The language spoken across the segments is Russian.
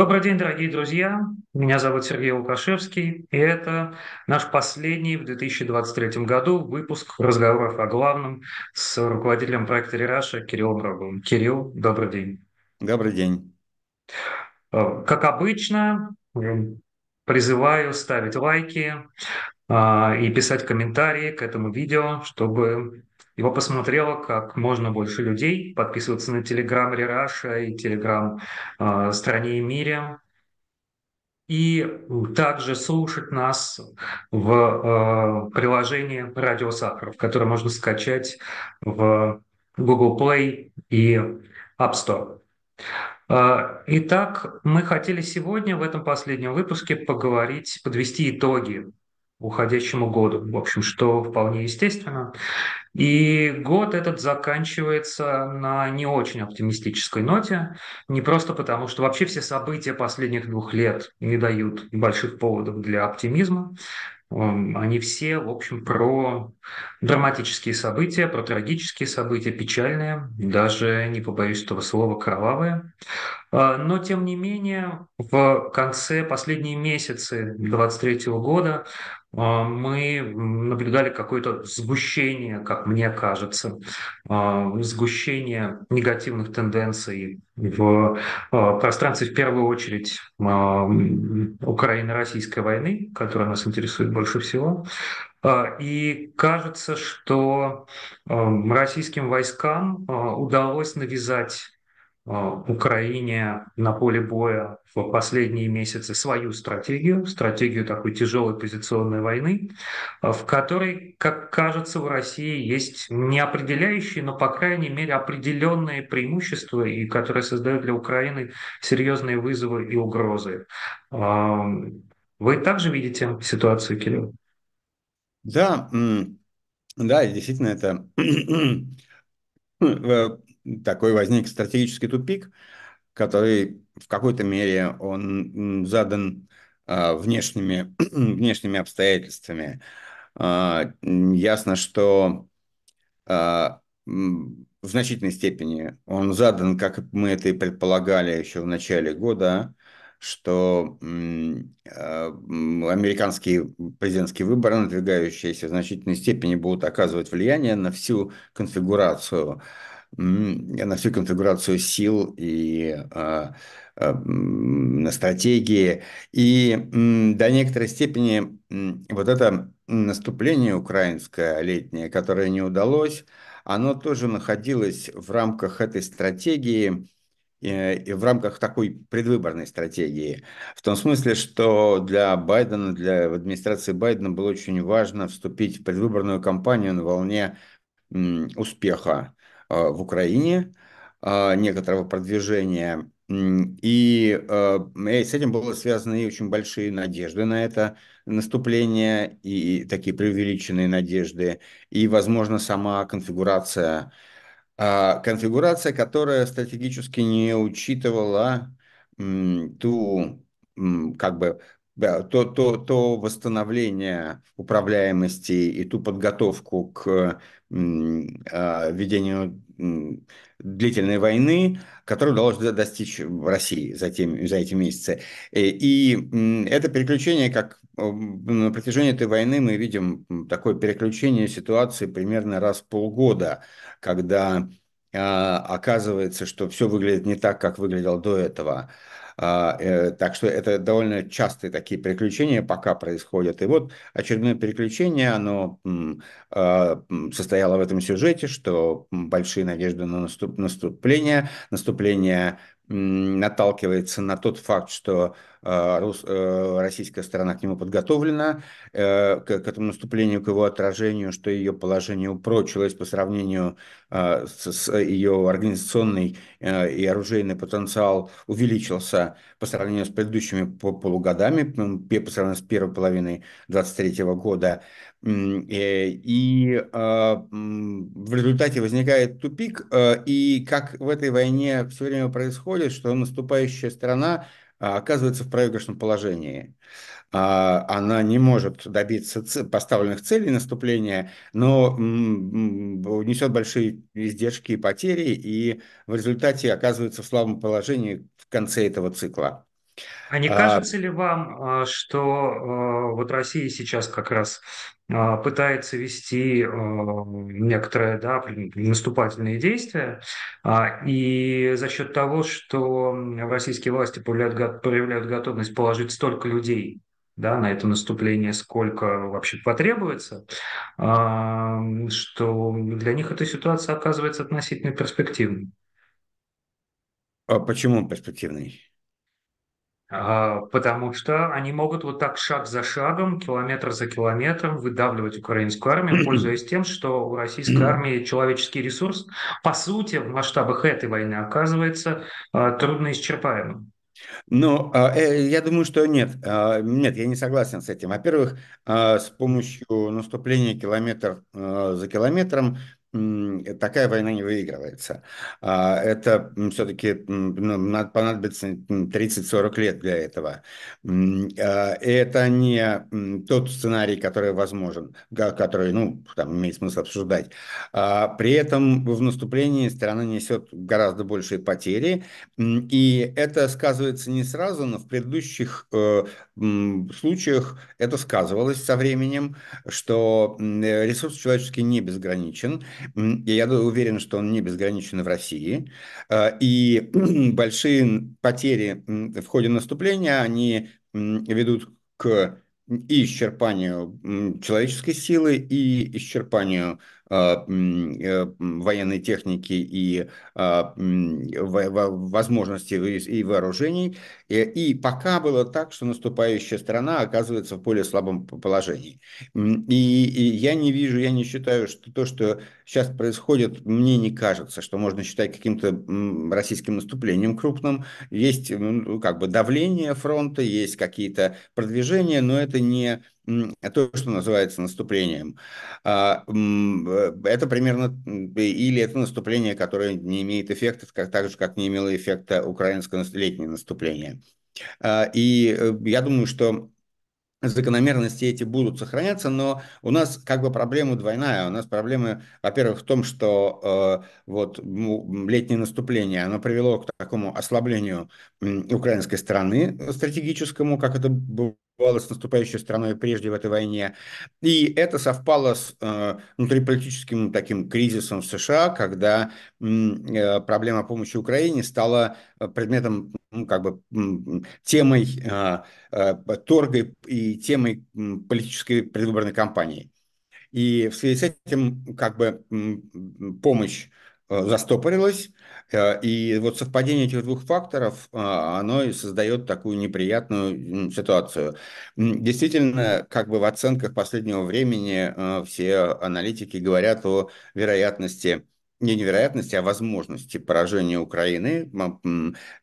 Добрый день, дорогие друзья. Меня зовут Сергей Лукашевский, и это наш последний в 2023 году выпуск разговоров о главном с руководителем проекта «Рераша» Кириллом Роговым. Кирилл, добрый день. Добрый день. Э, как обычно, призываю ставить лайки э, и писать комментарии к этому видео, чтобы его посмотрело как можно больше людей. Подписываться на телеграм Рераша и телеграм э, Стране и Мире. И также слушать нас в э, приложении «Радио Сахаров», которое можно скачать в Google Play и App Store. Э, итак, мы хотели сегодня в этом последнем выпуске поговорить, подвести итоги уходящему году. В общем, что вполне естественно. И год этот заканчивается на не очень оптимистической ноте, не просто потому, что вообще все события последних двух лет не дают больших поводов для оптимизма. Они все, в общем, про драматические события, про трагические события, печальные, даже, не побоюсь этого слова, кровавые. А, но, тем не менее, в конце последние месяцы 2023 года мы наблюдали какое-то сгущение, как мне кажется, а, сгущение негативных тенденций в пространстве, в первую очередь, Украины-российской войны, которая нас интересует больше всего. И кажется, что российским войскам удалось навязать а, Украине на поле боя в последние месяцы свою стратегию, стратегию такой тяжелой позиционной войны, а, в которой, как кажется, в России есть неопределяющие, но, по крайней мере, определенные преимущества, и которые создают для Украины серьезные вызовы и угрозы. А, вы также видите ситуацию, Кирилл? Да, да, действительно, это э, такой возник стратегический тупик, который в какой-то мере он задан а, внешними, внешними обстоятельствами. А, ясно, что а, в значительной степени он задан, как мы это и предполагали еще в начале года, что американские президентские выборы, надвигающиеся в значительной степени, будут оказывать влияние на всю конфигурацию на всю конфигурацию сил и а, а, на стратегии. И до некоторой степени вот это наступление украинское летнее, которое не удалось, оно тоже находилось в рамках этой стратегии, э, и в рамках такой предвыборной стратегии. В том смысле, что для Байдена, для администрации Байдена было очень важно вступить в предвыборную кампанию на волне успеха в Украине, а, некоторого продвижения. И, а, и с этим были связаны очень большие надежды на это наступление и такие преувеличенные надежды, и, возможно, сама конфигурация, конфигурация, которая стратегически не учитывала ту как бы да, то, то, то восстановление управляемости и ту подготовку к а, ведению длительной войны, которую удалось достичь в России за, тем, за эти месяцы. И, и это переключение, как на протяжении этой войны мы видим такое переключение ситуации примерно раз в полгода, когда а, оказывается, что все выглядит не так, как выглядело до этого. А, э, так что это довольно частые такие переключения пока происходят. И вот очередное переключение, оно а, состояло в этом сюжете, что большие надежды на наступ, наступление, наступление наталкивается на тот факт, что а, э, российская сторона к нему подготовлена, э, к этому наступлению, к его отражению, что ее положение упрочилось по сравнению а, с ее организационный э, и оружейный потенциал увеличился по сравнению с предыдущими полугодами, по сравнению с первой половиной 2023 года. И а, в результате возникает тупик, и как в этой войне все время происходит, что наступающая страна а, оказывается в проигрышном положении. А, она не может добиться поставленных целей наступления, но несет большие издержки и потери, и в результате оказывается в слабом положении в конце этого цикла. А не А, кажется ли вам, а, что а, вот Россия сейчас как раз а, пытается вести а, некоторые да, наступательные действия, а, и за счет того, что российские власти проявляют, го- проявляют готовность положить столько людей да, на это наступление, сколько вообще потребуется, а, что для них эта ситуация оказывается относительно перспективной. а почему перспективный? А, Потому что они могут вот так шаг за шагом, километр за километром выдавливать украинскую армию, пользуясь тем, что у российской армии человеческий ресурс, по сути, в масштабах этой войны оказывается а, трудноисчерпаемым. Ну, а, э, я думаю, что нет. Нет, я не согласен с этим. Во-первых, с помощью наступления километр за километром такая война не выигрывается. А, Это все-таки понадобится м, 30-40 лет для этого. А, Это не тот сценарий, который возможен, который, ну, там имеет смысл обсуждать. А, При этом в наступлении страна несет гораздо большие потери, И это сказывается не сразу, но в предыдущих э, случаях это сказывалось со временем, что э, ресурс человеческий не безграничен. Я уверен, что он не безграничен в России. Э, И большие потери в ходе наступления, они ведут к и исчерпанию человеческой силы, и исчерпанию военной техники и а, возможностей и вооружений. И, и пока было так, что наступающая страна оказывается в более слабом положении. И, я не вижу, я не считаю, что то, что сейчас происходит, мне не кажется, что можно считать каким-то российским наступлением крупным. Есть ну, как бы давление фронта, есть какие-то продвижения, но это не то, что называется наступлением. А, э, Это примерно, или это наступление, которое не имеет эффектов, как, так же, как не имело эффекта украинское летнее наступление. А, И э, я думаю, что закономерности эти будут сохраняться, но у нас как бы проблема двойная. У нас проблема, во-первых, в том, что э, вот летнее наступление, оно привело к такому ослаблению украинской стороны стратегическому, как это бывало с наступающей страной прежде в этой войне. И это совпало с э, внутриполитическим таким кризисом в США, когда э, проблема помощи Украине стала э, предметом, ну, как бы темой э, э, торга и темой политической предвыборной кампании. И в связи с этим как бы помощь э, застопорилась, э, и вот совпадение этих двух факторов, э, оно и создает такую неприятную ситуацию. Действительно, как бы в оценках последнего времени э, все аналитики говорят о вероятности не невероятности, а возможности поражения Украины.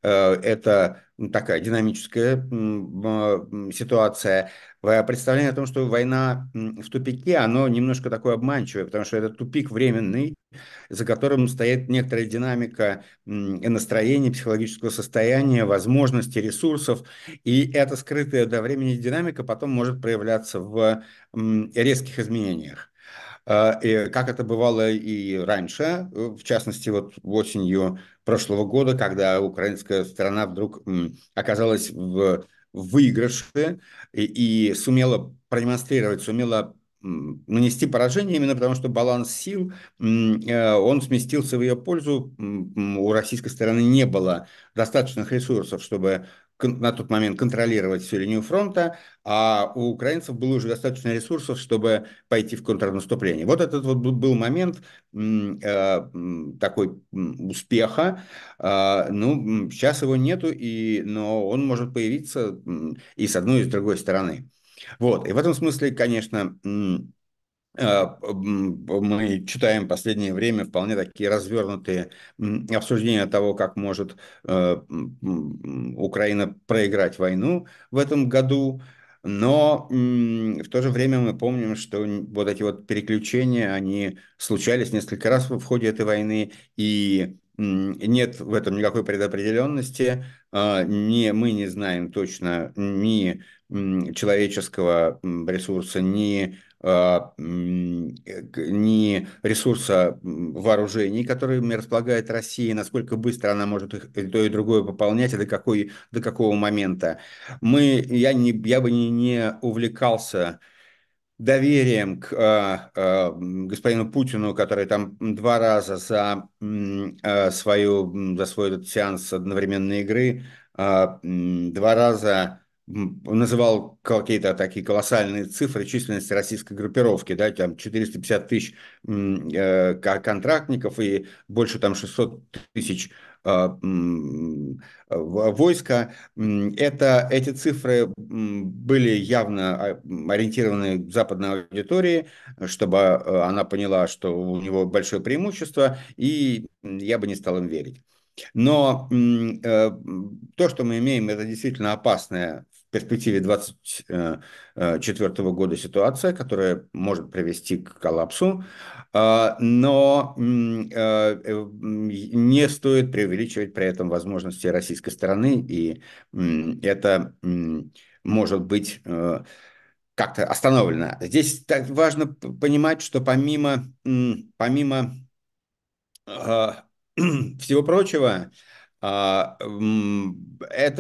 Э, Это такая динамическая ситуация. Представление о том, что война в тупике, оно немножко такое обманчивое, потому что это тупик временный, за которым стоит некоторая динамика настроения, психологического состояния, возможностей, ресурсов. И эта скрытая до времени динамика потом может проявляться в резких изменениях. А, и как это бывало и раньше, э, в частности, вот осенью прошлого года, когда украинская сторона вдруг оказалась в выигрыше и, и сумела продемонстрировать, сумела нанести поражение именно потому, что баланс сил, э, он сместился в ее пользу. У российской стороны не было достаточных ресурсов, чтобы на тот момент контролировать всю линию фронта, а у украинцев было уже достаточно ресурсов, чтобы пойти в контрнаступление. Вот этот вот был момент э, такой успеха. А, Ну, сейчас его нету, и, но он может появиться и с одной, и с другой стороны. Вот, и в этом смысле, конечно, мы читаем в последнее время вполне такие развернутые обсуждения того, как может э, Украина проиграть войну в этом году. Но в то же время мы помним, что вот эти вот переключения, они случались несколько раз в ходе этой войны, и нет в этом никакой предопределенности. А, Не, мы не знаем точно ни человеческого ресурса, ни ни ресурса вооружений, которыми располагает Россия, насколько быстро она может их и то и другое пополнять, и до, какой, до какого момента. Мы, я, не, я бы не, не увлекался доверием к э, э, господину Путину, который там два раза за э, свою за свой этот сеанс одновременной игры э, два раза называл какие-то такие колоссальные цифры численности российской группировки, да, там 450 тысяч э, контрактников и больше там 600 тысяч а, войска. Это, эти цифры были явно а, ориентированы западной аудитории, чтобы а, она поняла, что у него большое преимущество, и я бы не стал им верить. Но э, то, что мы имеем, это действительно опасная перспективе 2024 года ситуация, которая может привести к коллапсу, а, но э, не стоит преувеличивать при этом возможности российской стороны, и это может быть э, как-то остановлено. Здесь так важно понимать, что помимо, помимо всего прочего, это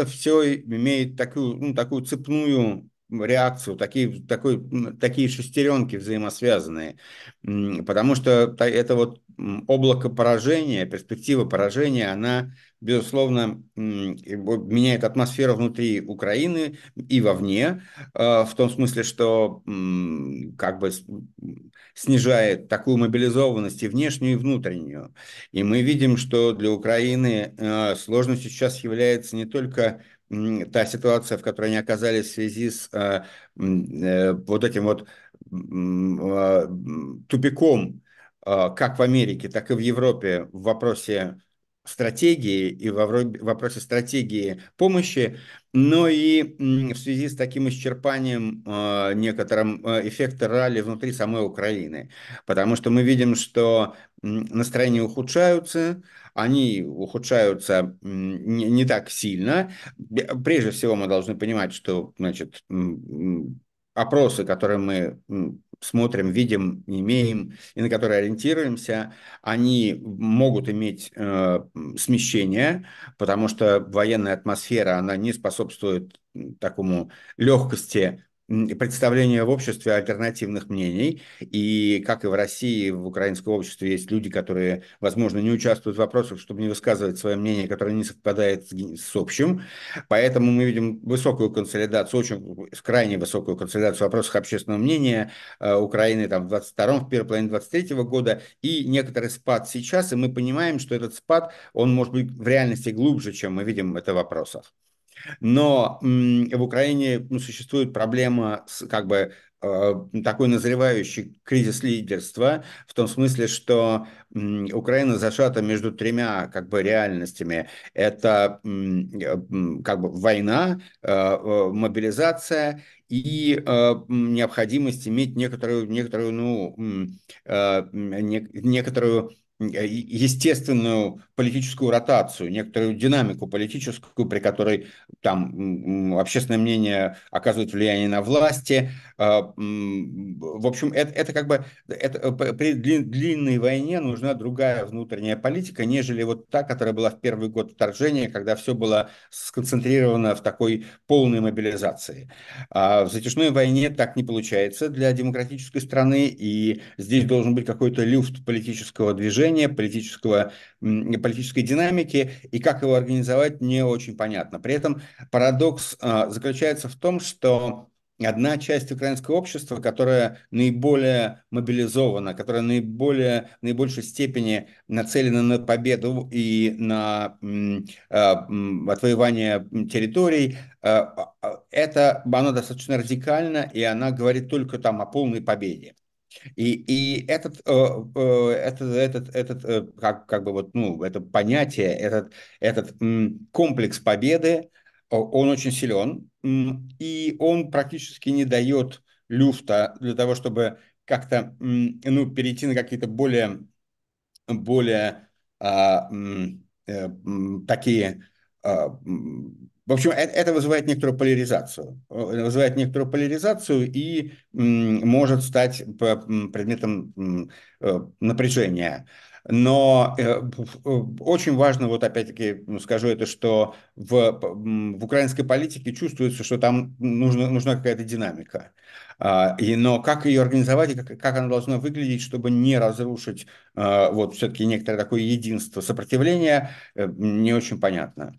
все имеет такую, ну, такую цепную реакцию, такие, такой, такие шестеренки взаимосвязанные, потому что это вот облако поражения, перспектива поражения, она, безусловно, меняет атмосферу внутри Украины и вовне, а, в том смысле, что как бы снижает такую мобилизованность и внешнюю, и внутреннюю. И мы видим, что для Украины а, сложностью сейчас является не только та ситуация, в которой они оказались в связи с э, э, вот этим вот э, тупиком, э, как в Америке, так и в Европе в вопросе стратегии и в вопросе стратегии помощи, но и в связи с таким исчерпанием э, некоторым э, эффекта ралли внутри самой Украины. Потому что мы видим, что настроения ухудшаются, они ухудшаются не, не так сильно. Прежде всего мы должны понимать, что значит, опросы, которые мы смотрим, видим, имеем и на которые ориентируемся, они могут иметь э, смещение, потому что военная атмосфера, она не способствует такому легкости представление в обществе альтернативных мнений. И как и в России, в украинском обществе есть люди, которые, возможно, не участвуют в вопросах, чтобы не высказывать свое мнение, которое не совпадает с общим. Поэтому мы видим высокую консолидацию, очень крайне высокую консолидацию в вопросах общественного мнения э, Украины там, в 22-м, в первой половине 23 -го года и некоторый спад сейчас. И мы понимаем, что этот спад, он может быть в реальности глубже, чем мы видим это в вопросах. Но в Украине ну, существует проблема с как бы э, такой назревающий кризис лидерства, в том смысле, что Украина зажата между тремя как бы реальностями. Это э, как бы война, э, мобилизация и необходимость иметь некоторую, некоторую, ну, некоторую естественную политическую ротацию, некоторую динамику политическую, при которой там общественное мнение оказывает влияние на власти. А, в общем, это, это как бы это, э, при длинной войне нужна другая внутренняя политика, нежели вот та, которая была в первый год вторжения, когда все было сконцентрировано в такой полной мобилизации. А в затяжной войне так не получается для демократической страны, и здесь должен быть какой-то люфт политического движения, движения, политического, политической динамики, и как его организовать, не очень понятно. При этом парадокс а, заключается в том, что одна часть украинского общества, которая наиболее мобилизована, которая наиболее, в наибольшей степени нацелена на победу и на а, отвоевание территорий, а, это, она достаточно радикальна, и она говорит только там о полной победе. И, и этот, э, э, этот, этот, этот э, как, как бы вот, ну, это понятие, этот, этот комплекс победы, он очень силен, и он практически не дает люфта для того, чтобы как-то ну, перейти на какие-то более, более а, такие а, В общем, это, это вызывает некоторую поляризацию. Э, вызывает некоторую поляризацию и может стать предметом э, напряжения. Но э, очень важно, вот опять-таки скажу это, что в, в украинской политике чувствуется, что там нужна, нужна какая-то динамика. А, и, но как ее организовать и как, как она должна выглядеть, чтобы не разрушить вот все-таки некоторое такое единство сопротивления, не очень понятно.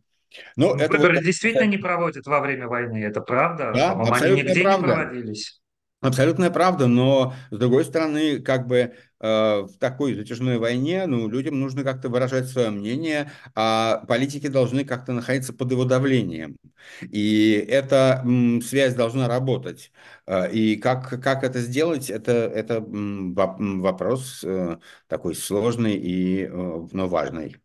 Но ну, это Выборы вот... действительно не проводят во время войны, это правда? Да, По-моему, они нигде правда. не проводились. Абсолютная правда, но с другой стороны, как бы э, в такой затяжной войне, ну, людям нужно как-то выражать свое мнение, а политики должны как-то находиться под его давлением. И эта м, связь должна работать. Э, и как, как это сделать, это, это м, вопрос э, такой сложный и, э, но важный.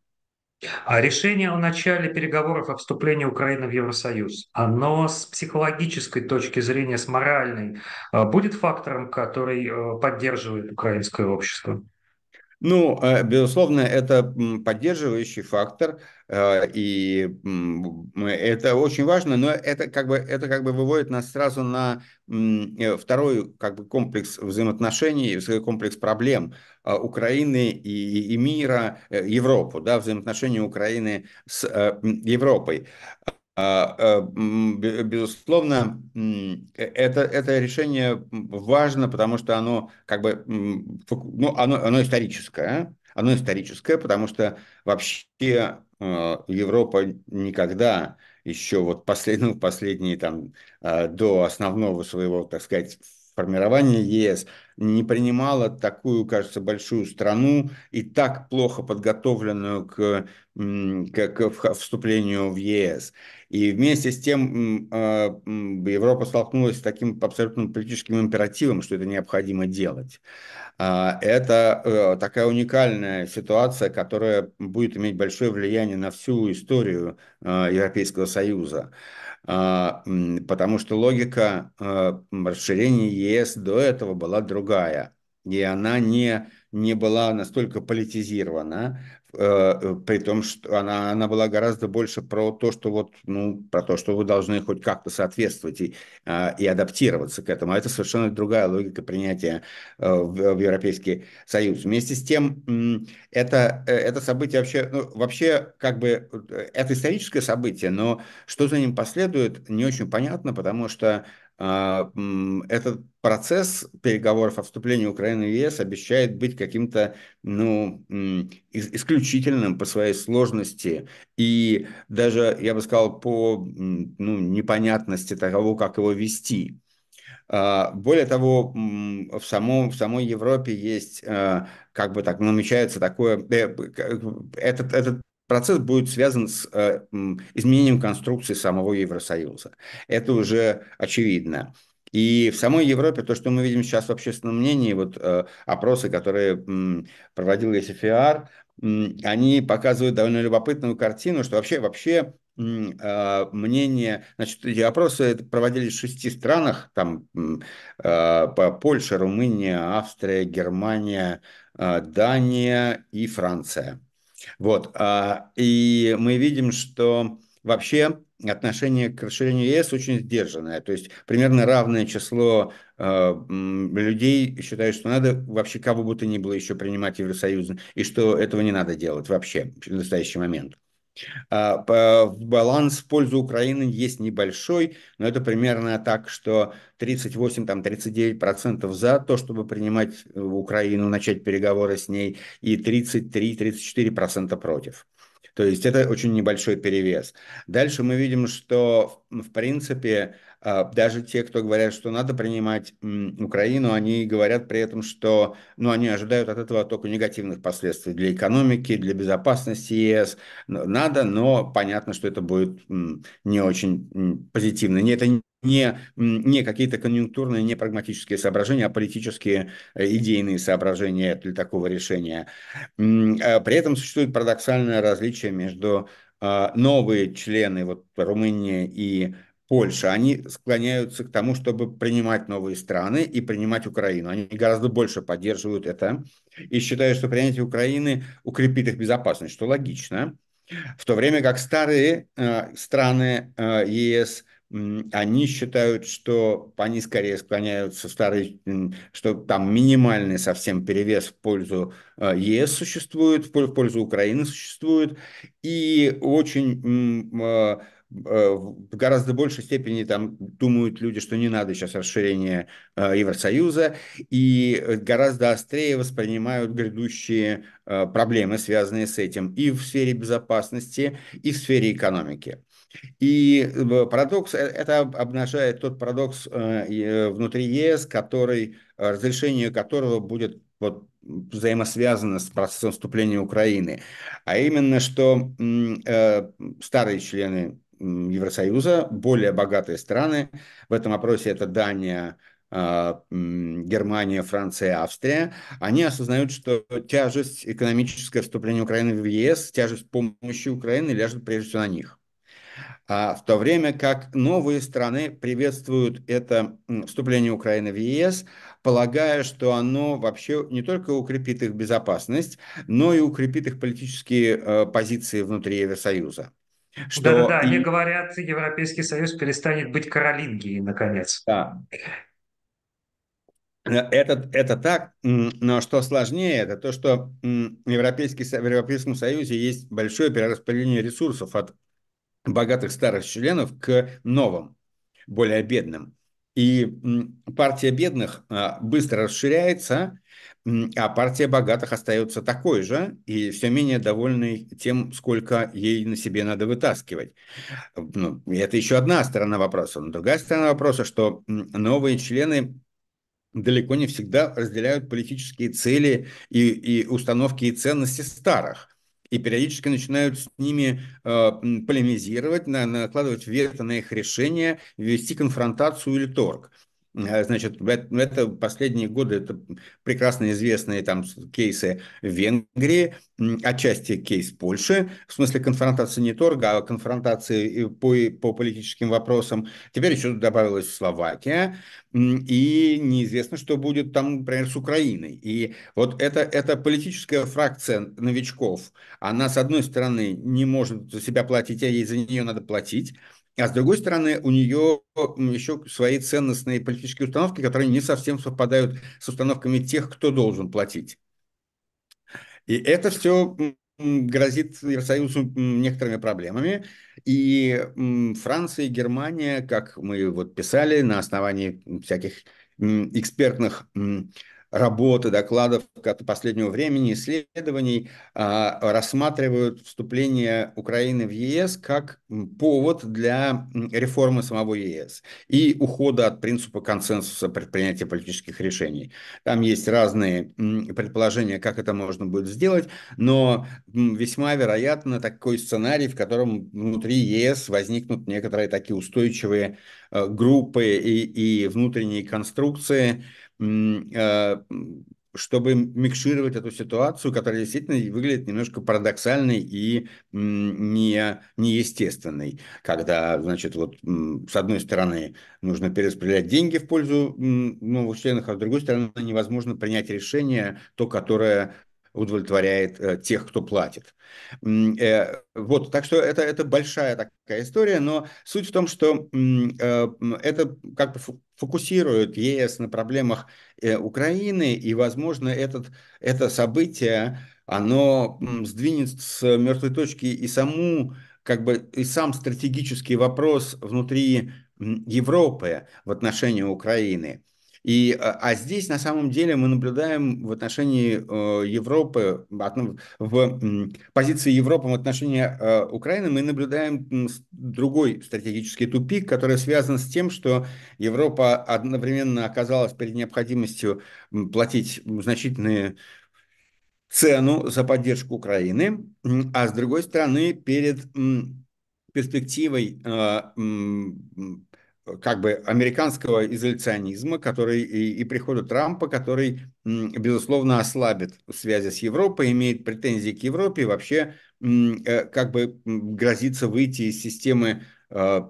А решение о начале переговоров о вступлении Украины в Евросоюз, оно с психологической точки зрения, с моральной, э, будет фактором, который э, поддерживает украинское общество? Ну, э, безусловно, это поддерживающий фактор, и это очень важно, но это как бы, это как бы выводит нас сразу на второй как бы комплекс взаимоотношений, комплекс проблем Украины и, и мира, Европу, да, взаимоотношения Украины с Европой. А, а, безусловно, это, это решение важно, потому что оно как бы, ну, оно, оно историческое, оно историческое, потому что вообще а, Европа никогда еще вот последние, последние там до основного своего, так сказать, формирования ЕС не принимала такую, кажется, большую страну и так плохо подготовленную к, к, вступлению в ЕС. И вместе с тем а, Европа столкнулась с таким абсолютно политическим императивом, что это необходимо делать. А, это э, такая уникальная ситуация, которая будет иметь большое влияние на всю историю а, Европейского Союза. Потому что логика расширения ЕС до этого была другая. И она не, не была настолько политизирована, при том, что она, она была гораздо больше про то, что вот, ну, про то, что вы должны хоть как-то соответствовать и, а, и адаптироваться к этому. А это совершенно другая логика принятия э, в, в Европейский Союз. Вместе с тем, это, э, это событие вообще, ну, вообще, как бы, это историческое событие, но что за ним последует, не очень понятно, потому что этот процесс переговоров о вступлении Украины в ЕС обещает быть каким-то ну, исключительным по своей сложности и даже, я бы сказал, по ну, непонятности того, как его вести. А, более того, в, самом, в самой Европе есть, а, как бы так, намечается такое, э, этот, этот процесс будет связан с э, изменением конструкции самого Евросоюза. Это уже очевидно. И в самой Европе то, что мы видим сейчас в общественном мнении, вот э, опросы, которые проводил ECFR, они показывают довольно любопытную картину, что вообще, вообще э, мнение, значит, эти опросы проводились в шести странах, там Польша, Румыния, Австрия, Германия, Дания и Франция. Вот. А, и мы видим, что вообще отношение к расширению ЕС очень сдержанное. То есть примерно равное число э, людей считают, что надо вообще кого бы то ни было еще принимать Евросоюз, и что этого не надо делать вообще в настоящий момент. А, баланс в пользу Украины есть небольшой, но это примерно так, что 38-39% за то, чтобы принимать Украину, начать переговоры с ней, и 33-34% против. То есть это очень небольшой перевес. Дальше мы видим, что в принципе а, даже те, кто говорят, что надо принимать Украину, они говорят при этом, что ну, они ожидают от этого только негативных последствий для экономики, для безопасности ЕС. Надо, но понятно, что это будет не очень позитивно. Это не, не какие-то конъюнктурные, не прагматические соображения, а политические э, идейные соображения для такого решения. А при этом существует парадоксальное различие между а, новые члены вот, Румынии и Польша, они склоняются к тому, чтобы принимать новые страны и принимать Украину. Они гораздо больше поддерживают это и считают, что принятие Украины укрепит их безопасность, что логично. В то время как старые э, страны э, ЕС, они считают, что они скорее склоняются, старые, что там минимальный совсем перевес в пользу э, ЕС существует, в пользу Украины существует, и очень Э, в гораздо большей степени там думают люди, что не надо сейчас расширения э, Евросоюза, и гораздо острее воспринимают грядущие э, проблемы, связанные с этим и в сфере безопасности, и в сфере экономики. И парадокс, это обнажает тот парадокс внутри ЕС, который, разрешение которого будет вот взаимосвязано с процессом вступления Украины, а именно, что э, старые члены Евросоюза, более богатые страны. В этом опросе это Дания, а, Германия, Франция, Австрия, они осознают, что тяжесть экономическое вступления Украины в ЕС, тяжесть помощи Украины ляжет прежде всего на них. А в то время как новые страны приветствуют это вступление Украины в ЕС, полагая, что оно вообще не только укрепит их безопасность, но и укрепит их политические э, позиции внутри Евросоюза. Что Да-да-да, и... они говорят, Европейский Союз перестанет быть Каролингией, наконец. Да. Это, это так, но что сложнее, это то, что Европейский, в Европейском Союзе есть большое перераспределение ресурсов от богатых старых членов к новым, более бедным. И партия бедных а, быстро расширяется, а партия богатых остается такой же и все менее довольной тем, сколько ей на себе надо вытаскивать. Ну, это еще одна сторона вопроса. Но другая сторона вопроса, что новые члены далеко не всегда разделяют политические цели и, и установки и ценности старых и периодически начинают с ними э, полемизировать, на, накладывать вето на их решения, вести конфронтацию или торг. Э, значит, это последние годы, это прекрасно известные там кейсы Венгрии, отчасти кейс Польши, в смысле конфронтации не торга, а конфронтации по, по политическим вопросам. Теперь еще добавилась Словакия, и неизвестно, что будет там, например, с Украиной. И вот это, эта политическая фракция новичков, она, с одной стороны, не может за себя платить, а ей за нее надо платить, а с другой стороны, у нее еще свои ценностные политические установки, которые не совсем совпадают с установками тех, кто должен платить. И это все грозит Евросоюзу некоторыми проблемами. И Франция и Германия, как мы вот писали, на основании всяких экспертных работы, докладов последнего времени, исследований а, рассматривают вступление Украины в ЕС как повод для реформы самого ЕС и ухода от принципа консенсуса при принятии политических решений. Там есть разные предположения, как это можно будет сделать, но весьма вероятно такой сценарий, в котором внутри ЕС возникнут некоторые такие устойчивые э, группы и, и внутренние конструкции, чтобы микшировать эту ситуацию, которая действительно выглядит немножко парадоксальной и не, неестественной, когда, значит, вот с одной стороны нужно перераспределять деньги в пользу новых членов, а с другой стороны невозможно принять решение, то, которое удовлетворяет э, тех, кто платит. Э, вот, так что это, это большая такая история, но суть в том, что э, это как бы фокусирует ЕС на проблемах Украины, и, возможно, этот, это событие, оно сдвинет с мертвой точки и саму как бы и сам стратегический вопрос внутри Европы в отношении Украины. И, а, а здесь на самом деле мы наблюдаем в отношении э, Европы, в позиции Европы в отношении э, Украины, мы наблюдаем другой стратегический тупик, который связан с тем, что Европа одновременно оказалась перед необходимостью платить значительные цену за поддержку Украины, а с другой стороны перед перспективой э, как бы американского изоляционизма, который и, и прихода Трампа, который, безусловно, ослабит связи с Европой, имеет претензии к Европе и вообще э, как бы грозится выйти из системы э,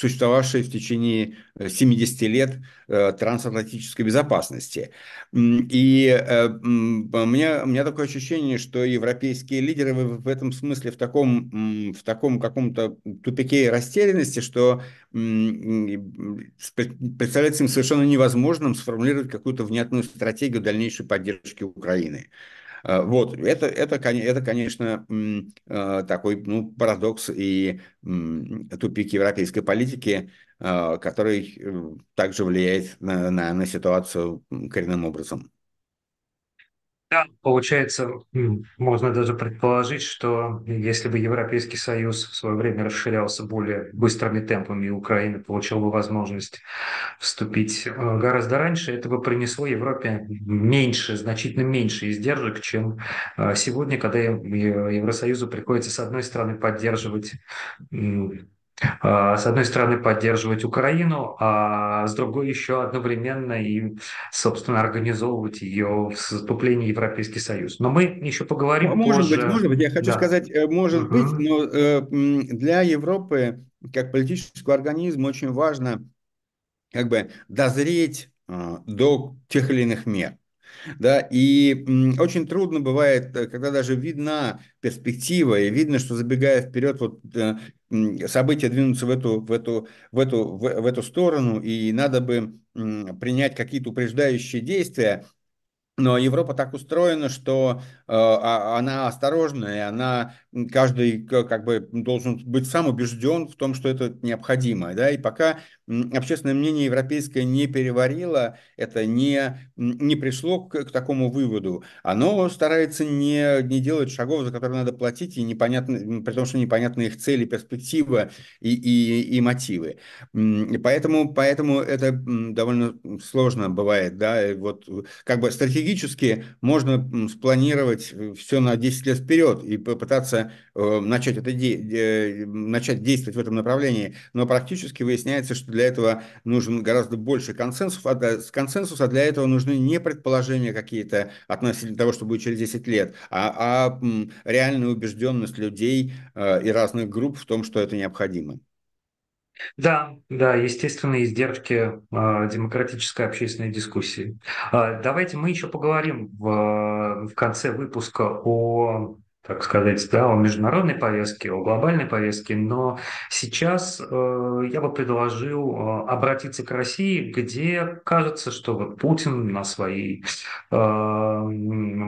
существовавшей в течение 70 лет трансатлантической безопасности. И у меня, у меня такое ощущение, что европейские лидеры в этом смысле в таком, в таком каком-то тупике растерянности, что представляется им совершенно невозможным сформулировать какую-то внятную стратегию дальнейшей поддержки Украины. А, вот, это, это, это конечно, а, такой ну, парадокс и тупик европейской политики, а, который э, также влияет на, на, на ситуацию коренным образом. Да, получается, можно даже предположить, что если бы Европейский Союз в свое время расширялся более быстрыми темпами, и Украина получила бы возможность вступить э, гораздо раньше, это бы принесло Европе меньше, значительно меньше издержек, чем э, сегодня, когда Евросоюзу приходится, с одной стороны, поддерживать с одной стороны, поддерживать Украину, а с другой еще одновременно и, собственно, организовывать ее вступление в Европейский Союз. Но мы еще поговорим может позже. Быть, может быть, я хочу да. сказать, э, может угу. быть, но э, для Европы, как политического организма, очень важно как бы дозреть э, до тех или иных мер. Да, и очень трудно бывает, э, когда даже видна перспектива, и видно, что забегая вперед, вот э, события двинутся в эту, в эту, в эту, в, в эту сторону, и надо бы принять какие-то упреждающие действия, но Европа так устроена, что э, а, она осторожная, и она каждый как бы должен быть сам убежден в том, что это необходимо. Да? И пока общественное мнение европейское не переварило, это не, не пришло к, к такому выводу, оно старается не, не делать шагов, за которые надо платить, и непонятно, при том, что непонятны их цели, перспектива и, и, и мотивы. И поэтому, поэтому это довольно сложно бывает. Да? Вот как бы стратегически можно спланировать все на 10 лет вперед и попытаться э, начать, это де, начать действовать в этом направлении, но практически выясняется, что для этого нужен гораздо больше консенсус, а для, консенсус, а для этого нужны не предположения какие-то относительно того, что будет через 10 лет, а, а реальная убежденность людей э, и разных групп в том, что это необходимо. Да, да, естественные издержки э, демократической общественной дискуссии. Э, давайте мы еще поговорим в, в конце выпуска о так сказать, да, о международной повестке, о глобальной повестке, но сейчас э, я бы предложил э, обратиться к России, где кажется, что вот Путин на своей э,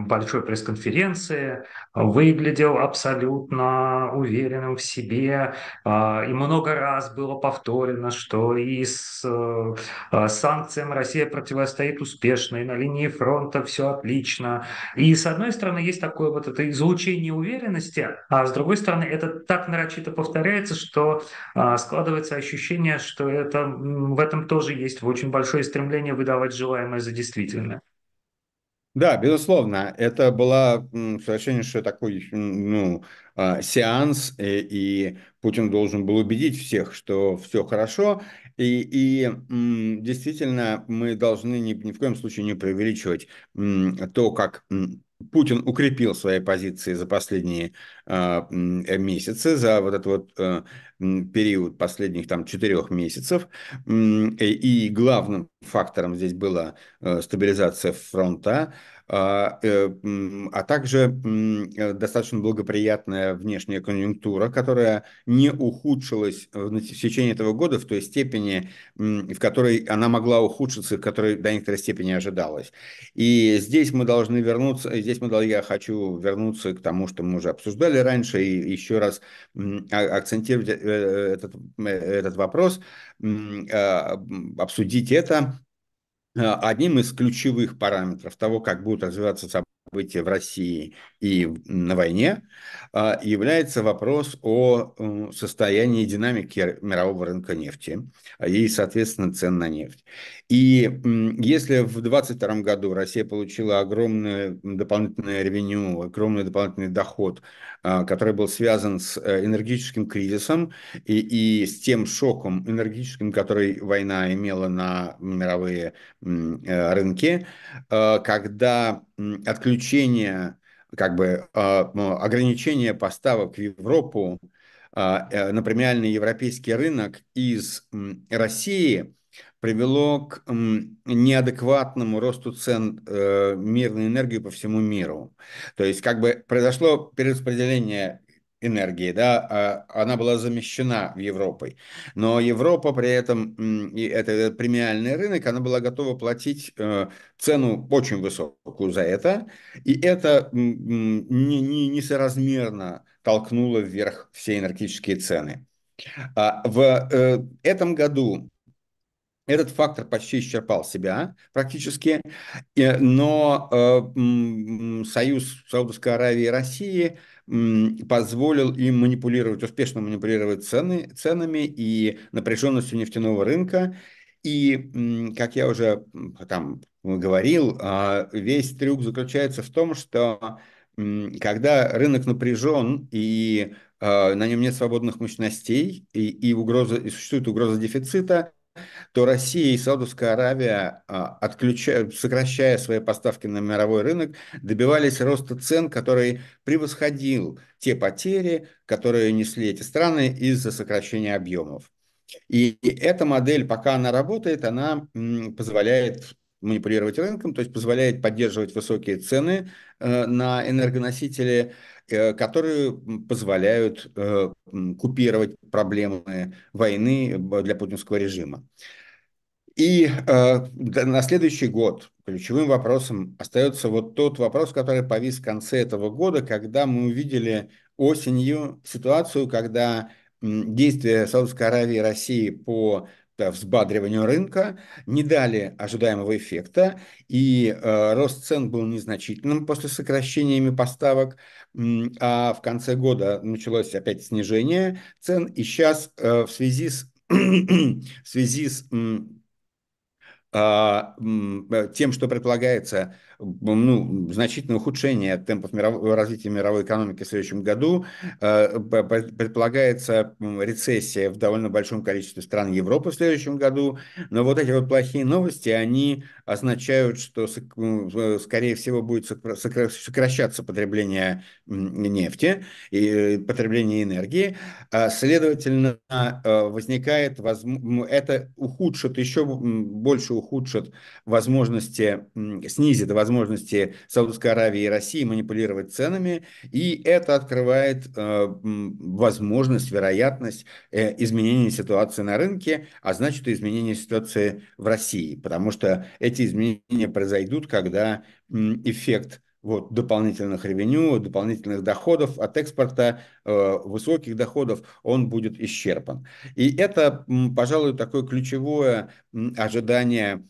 большой пресс-конференции выглядел абсолютно уверенным в себе, э, и много раз было повторено, что и с э, санкциям Россия противостоит успешно, и на линии фронта все отлично. И с одной стороны есть такое вот это излучение неуверенности, а с другой стороны это так нарочито повторяется, что а, складывается ощущение, что это, в этом тоже есть очень большое стремление выдавать желаемое за действительное. Да, безусловно, это была совершеннейший такой ну, а, сеанс, и, и Путин должен был убедить всех, что все хорошо, и, и действительно мы должны ни, ни в коем случае не преувеличивать то, как Путин укрепил свои позиции за последние э, месяцы, за вот этот вот э, период последних там четырех месяцев. И главным фактором здесь была э, стабилизация фронта, а, э, а также достаточно благоприятная внешняя конъюнктура, которая не ухудшилась в течение этого года в той степени, в которой она могла ухудшиться, в которой до некоторой степени ожидалась. И здесь мы должны вернуться, здесь мы, я хочу вернуться к тому, что мы уже обсуждали раньше, и еще раз а, акцентировать э, этот, э, этот вопрос, а, обсудить это Э, одним из ключевых параметров того, как будут развиваться события в России и на войне, э, является вопрос о э, состоянии динамики мирового рынка нефти и, соответственно, цен на нефть. И если в 2022 году Россия получила огромное дополнительное ревеню, огромный дополнительный доход а, который был связан с э, энергетическим кризисом и, и с тем шоком энергетическим, который война имела на мировые э, рынки, а, когда отключение, как бы а, ограничение поставок в Европу на премиальный европейский рынок из России привело к неадекватному росту цен э, мирной энергии по всему миру. То есть как бы произошло перераспределение энергии, да, а она была замещена Европой. Но Европа при этом, и это премиальный рынок, она была готова платить э, цену очень высокую за это, и это несоразмерно толкнуло вверх все энергетические цены. А в э, этом году этот фактор почти исчерпал себя практически, но э, союз Саудовской Аравии и России позволил им манипулировать, успешно манипулировать цены, ценами и напряженностью нефтяного рынка. И, как я уже там говорил, а, весь трюк заключается в том, что когда рынок напряжен и а, на нем нет свободных мощностей и, и, угроза, и существует угроза дефицита, то Россия и Саудовская Аравия, а, отключая, сокращая свои поставки на мировой рынок, добивались роста цен, который превосходил те потери, которые несли эти страны из-за сокращения объемов. И эта модель, пока она работает, она позволяет манипулировать рынком, то есть позволяет поддерживать высокие цены э, на энергоносители, э, которые позволяют э, купировать проблемы войны для путинского режима. И э, на следующий год ключевым вопросом остается вот тот вопрос, который повис в конце этого года, когда мы увидели осенью ситуацию, когда действия Саудовской Аравии и России по взбадриванию рынка, не дали ожидаемого эффекта, и э, рост цен был незначительным после сокращениями поставок, а в конце года началось опять снижение цен, и сейчас э, в связи с, в связи с тем, что предполагается ну, значительное ухудшение темпов мирового, развития мировой экономики в следующем году, э, предполагается рецессия в довольно большом количестве стран Европы в следующем году, но вот эти вот плохие новости, они означают, что, скорее всего, будет сокращаться потребление нефти и потребление энергии, а, следовательно, э, возникает, это ухудшит еще больше ухудшит возможности, снизит возможности Саудовской Аравии и России манипулировать ценами, и это открывает э, возможность, вероятность э, изменения ситуации на рынке, а значит и изменения ситуации в России, потому что эти изменения произойдут, когда эффект вот, дополнительных ревеню, дополнительных доходов от экспорта, э, высоких доходов, он будет исчерпан. И это, пожалуй, такое ключевое ожидание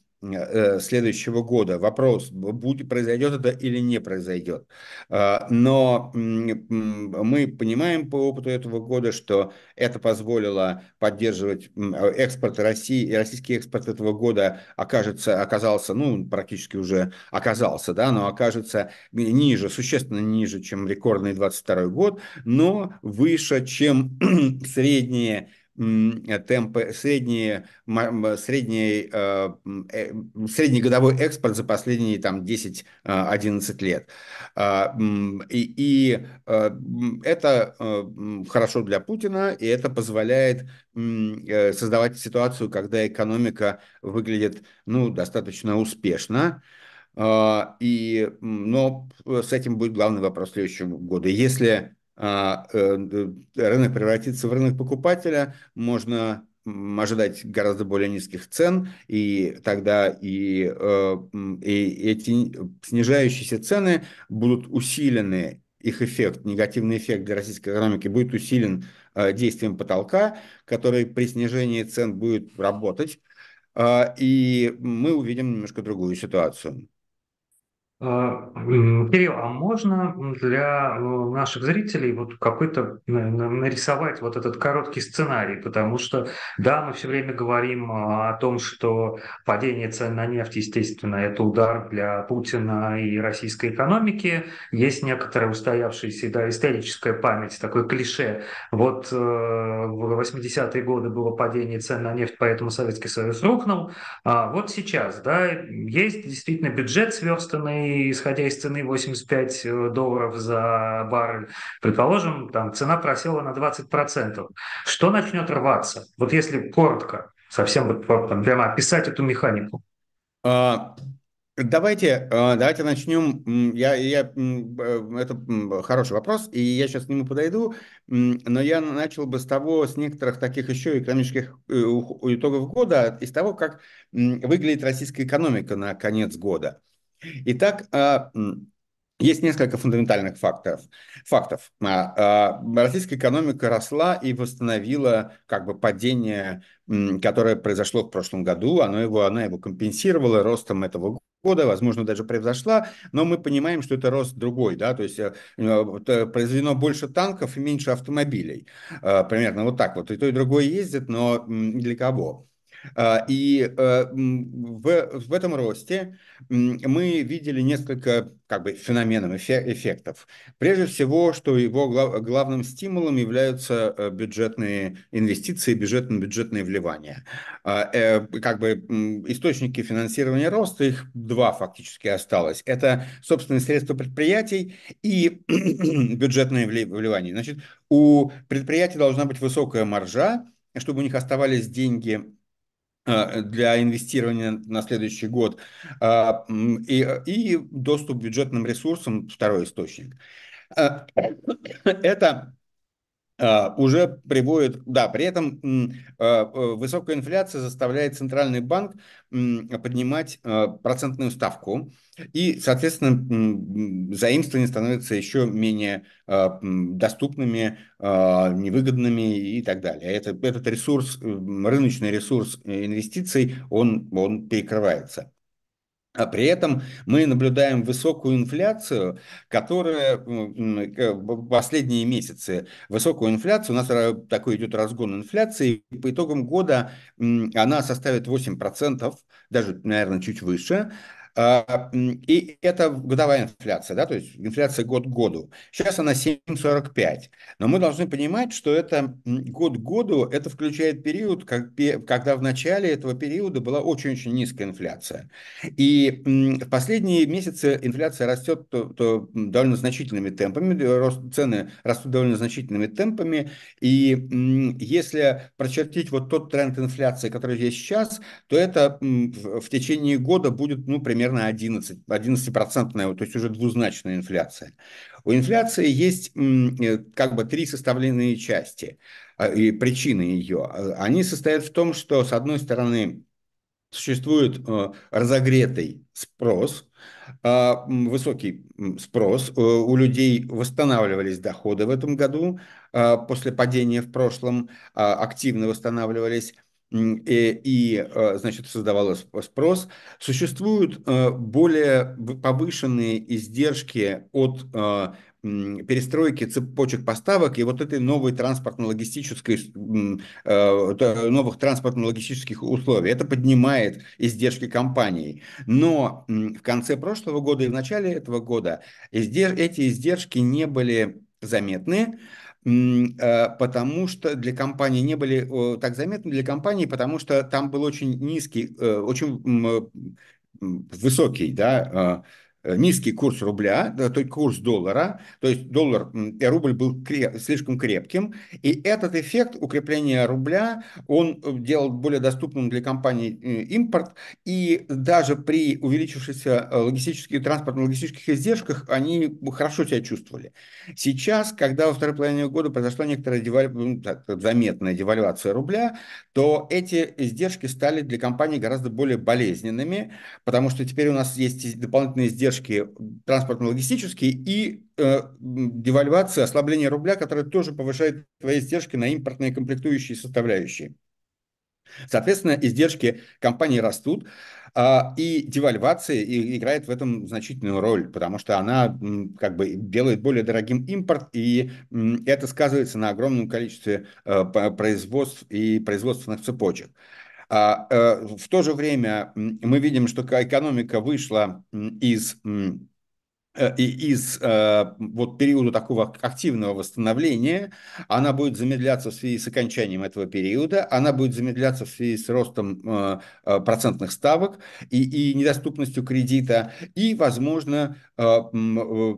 следующего года. Вопрос, будет, произойдет это или не произойдет. А, но мы понимаем по опыту этого года, что это позволило поддерживать экспорт России, и российский экспорт этого года окажется, оказался, ну, практически уже оказался, да, но окажется ниже, существенно ниже, чем рекордный 22 год, но выше, чем средние темпы, средние, средний, э, э, средний годовой экспорт за последние там, 10-11 э, лет. А, и, и это хорошо для Путина, и это позволяет создавать ситуацию, когда экономика выглядит ну, достаточно успешно. А, и, но с этим будет главный вопрос следующего года. Если э, рынок превратится в рынок покупателя, можно ожидать гораздо более низких цен, и тогда и, э, и эти снижающиеся цены будут усилены, их эффект, негативный эффект для российской экономики будет усилен э, действием потолка, который при снижении цен будет работать, и мы увидим немножко другую ситуацию. А, Кирилл, а можно для ну, наших зрителей вот какой-то нарисовать вот этот короткий сценарий? Потому что, да, мы все время говорим а, о том, что падение цен на нефть, естественно, это удар для Путина и российской экономики. Есть некоторая устоявшаяся да, историческая память, такое клише. Вот э, в 80-е годы было падение цен на нефть, поэтому Советский Союз рухнул. А вот сейчас, да, есть действительно бюджет сверстанный, и исходя из цены 85 э, долларов за баррель, предположим, там цена просела на 20%. Что начнет рваться? Вот если коротко, совсем вот прямо описать эту механику. А, давайте, э, давайте начнем. Я, я, э, это хороший вопрос, и я сейчас к нему подойду, но я начал бы с того, с некоторых таких еще экономических итогов года, из того, как выглядит российская экономика на конец года. Итак, а, есть несколько фундаментальных факторов. фактов. А, а, российская экономика росла и восстановила как бы падение, которое произошло в прошлом году. Оно его, она его компенсировала ростом этого года, возможно, даже превзошла, но мы понимаем, что это рост другой, да, то есть э, э, произведено больше танков и меньше автомобилей. Примерно вот так вот. И то, и другое ездит, но для кого? А, и э, в, в этом росте мы видели несколько как бы, феноменов, эффектов. Прежде всего, что его главным стимулом являются э, бюджетные инвестиции, бюджетные, бюджетные вливания. А, э, как бы источники финансирования роста, их два фактически осталось. Это собственные средства предприятий и бюджетные вливания. Значит, у предприятий должна быть высокая маржа, чтобы у них оставались деньги для инвестирования на следующий год а, и, и доступ к бюджетным ресурсам – второй источник. Э, это уже приводит, да, при этом а, высокая инфляция заставляет Центральный банк поднимать процентную ставку, и, соответственно, заимствования становятся еще менее доступными, невыгодными и так далее. Это, этот ресурс, рыночный ресурс инвестиций, он, он перекрывается. А при этом мы наблюдаем высокую инфляцию, которая в последние месяцы, высокую инфляцию, у нас такой идет разгон инфляции, по итогам года она составит 8%, даже, наверное, чуть выше, и это годовая инфляция, да, то есть инфляция год к году. Сейчас она 7,45. Но мы должны понимать, что это год к году, это включает период, когда в начале этого периода была очень-очень низкая инфляция. И в последние месяцы инфляция растет то, то довольно значительными темпами, рост, цены растут довольно значительными темпами. И если прочертить вот тот тренд инфляции, который есть сейчас, то это в течение года будет, ну, примерно примерно 11, 11%, то есть уже двузначная инфляция. У инфляции есть э, как бы три составленные части а, и причины ее. Они состоят в том, что, с одной стороны, существует э, разогретый спрос, а, высокий спрос. Э, у людей восстанавливались доходы в этом году а, после падения в прошлом, активно восстанавливались и, и э, значит, создавался спрос. Существуют э, более повышенные издержки от э, перестройки цепочек поставок и вот этой новой транспортно-логистической, новых транспортно-логистических условий. Это поднимает издержки компаний. Но в конце прошлого года и в начале этого года эти издержки не были заметны, Э, потому что для компании не были так заметны для компании, потому что там был очень низкий, э, очень высокий, да, Э, низкий курс рубля, то есть курс доллара, то есть доллар и рубль был креп, слишком крепким, и этот эффект укрепления рубля, он э, делал более доступным для компаний э, импорт, и даже при увеличившихся логистических, транспортно-логистических издержках они хорошо себя чувствовали. Сейчас, когда во второй половине года произошла некоторая деваль... Ну, заметная девальвация рубля, то эти издержки стали для компаний гораздо более болезненными, потому что теперь у нас есть дополнительные издержки издержки транспортно-логистические и э, девальвация, ослабление рубля, которое тоже повышает твои издержки на импортные комплектующие составляющие. Соответственно, издержки компании растут, а, и девальвация играет в этом значительную роль, потому что она как бы делает более дорогим импорт, и это сказывается на огромном количестве э, производств и производственных цепочек. А, э, в то же время мы видим, что экономика вышла из Э, из э, вот периода такого активного восстановления, она будет замедляться в связи с окончанием этого периода, она будет замедляться в связи с ростом э, процентных ставок и, и недоступностью кредита, и, возможно, ну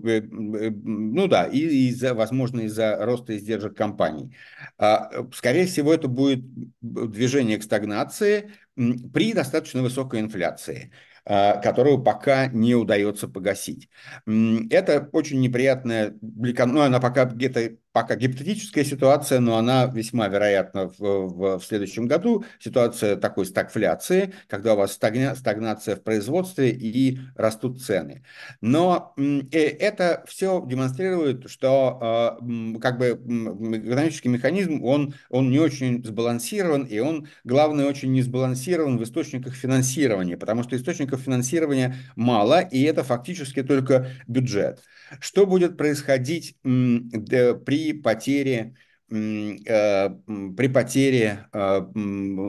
да, и из-за, возможно, из-за роста издержек компаний. А, скорее всего, это будет движение к стагнации при достаточно высокой инфляции. А, которую пока не удается погасить. Это очень неприятная, ну, она пока где-то пока гипотетическая ситуация, но она весьма вероятна в, в, в следующем году. Ситуация такой стагфляции, когда у вас стагна, стагнация в производстве и растут цены. Но э, это все демонстрирует, что э, как бы экономический механизм, он, он не очень сбалансирован, и он, главное, очень не сбалансирован в источниках финансирования, потому что источников финансирования мало, и это фактически только бюджет. Что будет происходить при потере э, при потере э,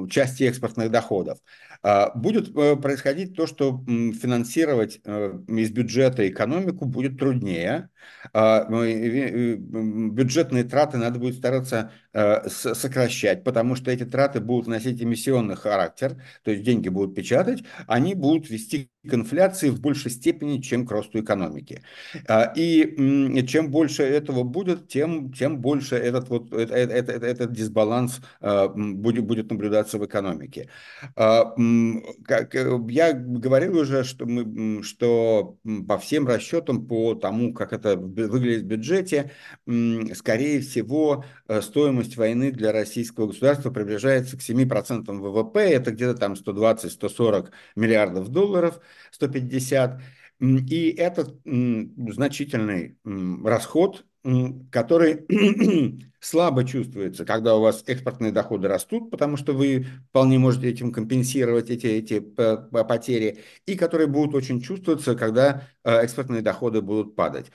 части экспортных доходов. А, будет э, происходить то, что финансировать из бюджета экономику будет труднее, а, бюджетные траты надо будет стараться сокращать, потому что эти траты будут носить эмиссионный характер, то есть деньги будут печатать, они будут вести к инфляции в большей степени, чем к росту экономики. А, и чем больше этого будет, тем, тем больше этот, вот, этот, этот, этот дисбаланс будет, будет наблюдаться в экономике. Как э, я говорил уже, что, мы, что по всем расчетам, по тому, как это выглядит в бюджете, скорее всего, э, стоимость войны для российского государства приближается к 7% ВВП, это где-то там 120-140 миллиардов долларов, 150. И это значительный расход который слабо чувствуется, когда у вас экспортные доходы растут, потому что вы вполне можете этим компенсировать эти, эти потери, и которые будут очень чувствоваться, когда э, экспортные доходы будут падать.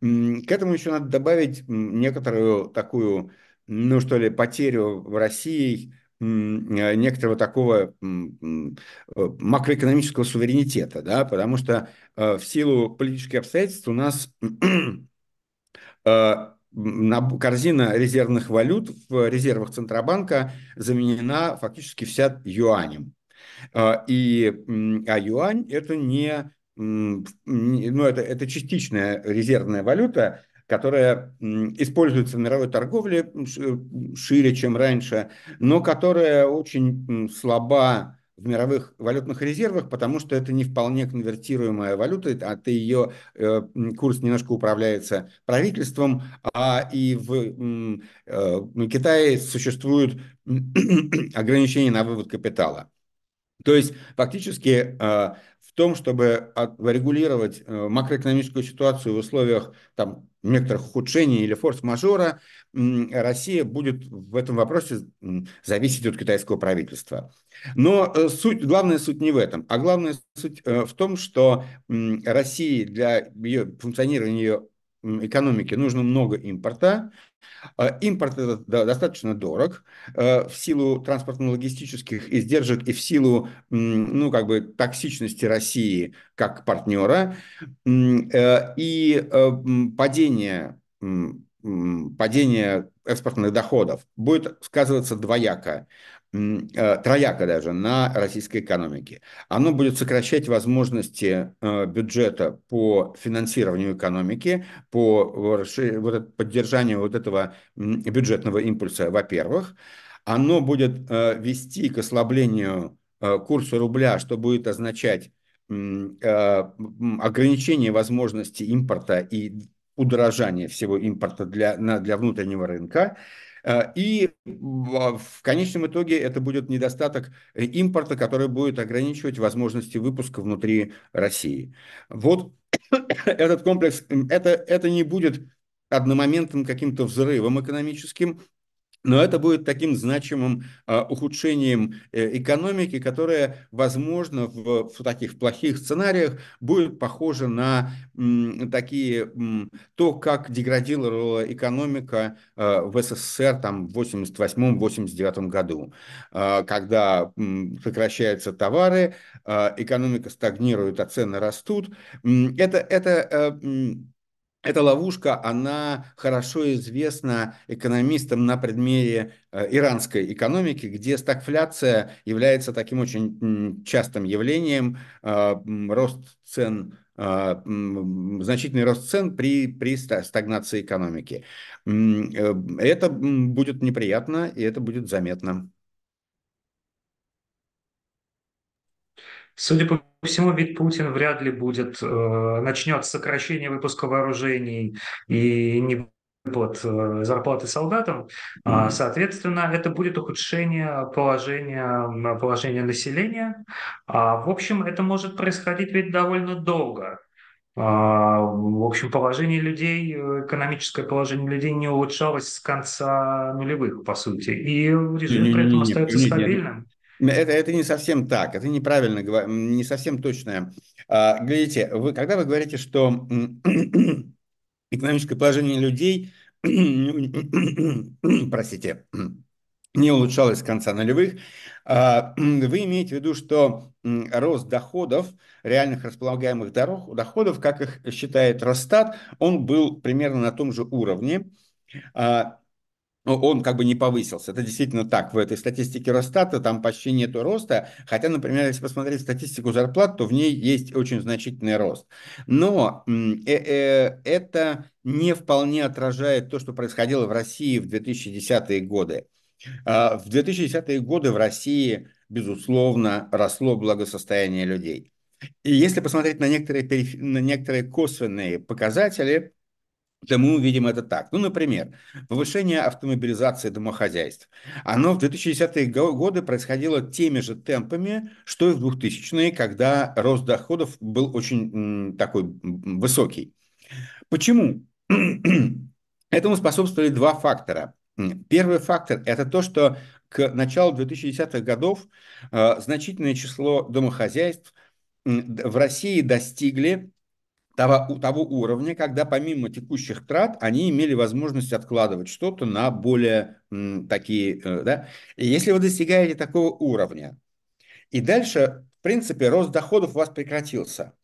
К этому еще надо добавить некоторую такую, ну что ли, потерю в России, э, некоторого такого э, макроэкономического суверенитета, да, потому что в силу политических обстоятельств у нас Э, корзина резервных валют в резервах Центробанка заменена фактически вся юанем. Э, и, а юань это не, ну, это, это частичная резервная валюта, которая используется в мировой торговле шире, чем раньше, но которая очень слаба в мировых валютных резервах, потому что это не вполне конвертируемая валюта, а ты ее э, курс немножко управляется правительством, а и в э, Китае существуют ограничения на вывод капитала. То есть фактически э, в том, чтобы регулировать э, макроэкономическую ситуацию в условиях там, некоторых ухудшений или форс-мажора, Россия будет в этом вопросе зависеть от китайского правительства. Но э, суть, главная суть не в этом, а главная суть э, в том, что России для ее функционирования ее экономики нужно много импорта, а, импорт достаточно дорог э, в силу транспортно-логистических издержек и в силу ну, как бы, токсичности России как партнера. Э, и э, падение, падение экспортных доходов будет сказываться двояко. Э, трояко даже на российской экономике. Оно будет сокращать возможности э, бюджета по финансированию экономики, по поддержанию вот этого бюджетного импульса, во-первых. Оно будет э, вести к ослаблению курса рубля, что будет означать ограничение возможности импорта и удорожание всего импорта для, для внутреннего рынка. Э, и в конечном итоге это будет недостаток э, импорта, который будет ограничивать возможности выпуска внутри России. Вот этот комплекс, это, это не будет одномоментным каким-то взрывом экономическим, но это будет таким значимым а, ухудшением э, экономики, которое, возможно, в, в таких плохих сценариях будет похоже на м, такие м, то, как деградировала экономика а, в СССР там, в 1988-1989 году, а, когда м, сокращаются товары, а, экономика стагнирует, а цены растут. Это, это м, эта ловушка, она хорошо известна экономистам на предмере э, иранской экономики, где стагфляция является таким очень частым явлением, э, рост цен э, значительный рост цен при, при стагнации экономики. Это будет неприятно, и это будет заметно. Судя по всему, ведь Путин вряд ли будет, э, начнет сокращение выпуска вооружений и не выплат э, зарплаты солдатам. Mm-hmm. Соответственно, это будет ухудшение положения, положения населения. А, в общем, это может происходить ведь довольно долго. А, в общем, положение людей, экономическое положение людей не улучшалось с конца нулевых, по сути. И режим не, при этом не, не, остается стабильным. Это, это не совсем так, это неправильно, не совсем точное. А, глядите, вы, когда вы говорите, что экономическое положение людей, простите, не улучшалось с конца нулевых, а, вы имеете в виду, что рост доходов, реальных располагаемых доходов, как их считает Росстат, он был примерно на том же уровне. А, он как бы не повысился. Это действительно так. В этой статистике Росстата там почти нет роста, хотя, например, если посмотреть статистику зарплат, то в ней есть очень значительный рост. Но э -э это не вполне отражает то, что происходило в России в 2010-е годы. Э в 2010-е годы в России, безусловно, росло благосостояние людей. И если посмотреть на некоторые, на некоторые косвенные показатели, то мы увидим это так. Ну, например, повышение автомобилизации домохозяйств. Оно в 2010-е годы происходило теми же темпами, что и в 2000-е, когда рост доходов был очень такой высокий. Почему? Этому способствовали два фактора. Первый фактор – это то, что к началу 2010-х годов э, значительное число домохозяйств в России достигли того, того уровня, когда помимо текущих трат они имели возможность откладывать что-то на более м, такие, э, да, и если вы достигаете такого уровня, и дальше, в принципе, рост доходов у вас прекратился,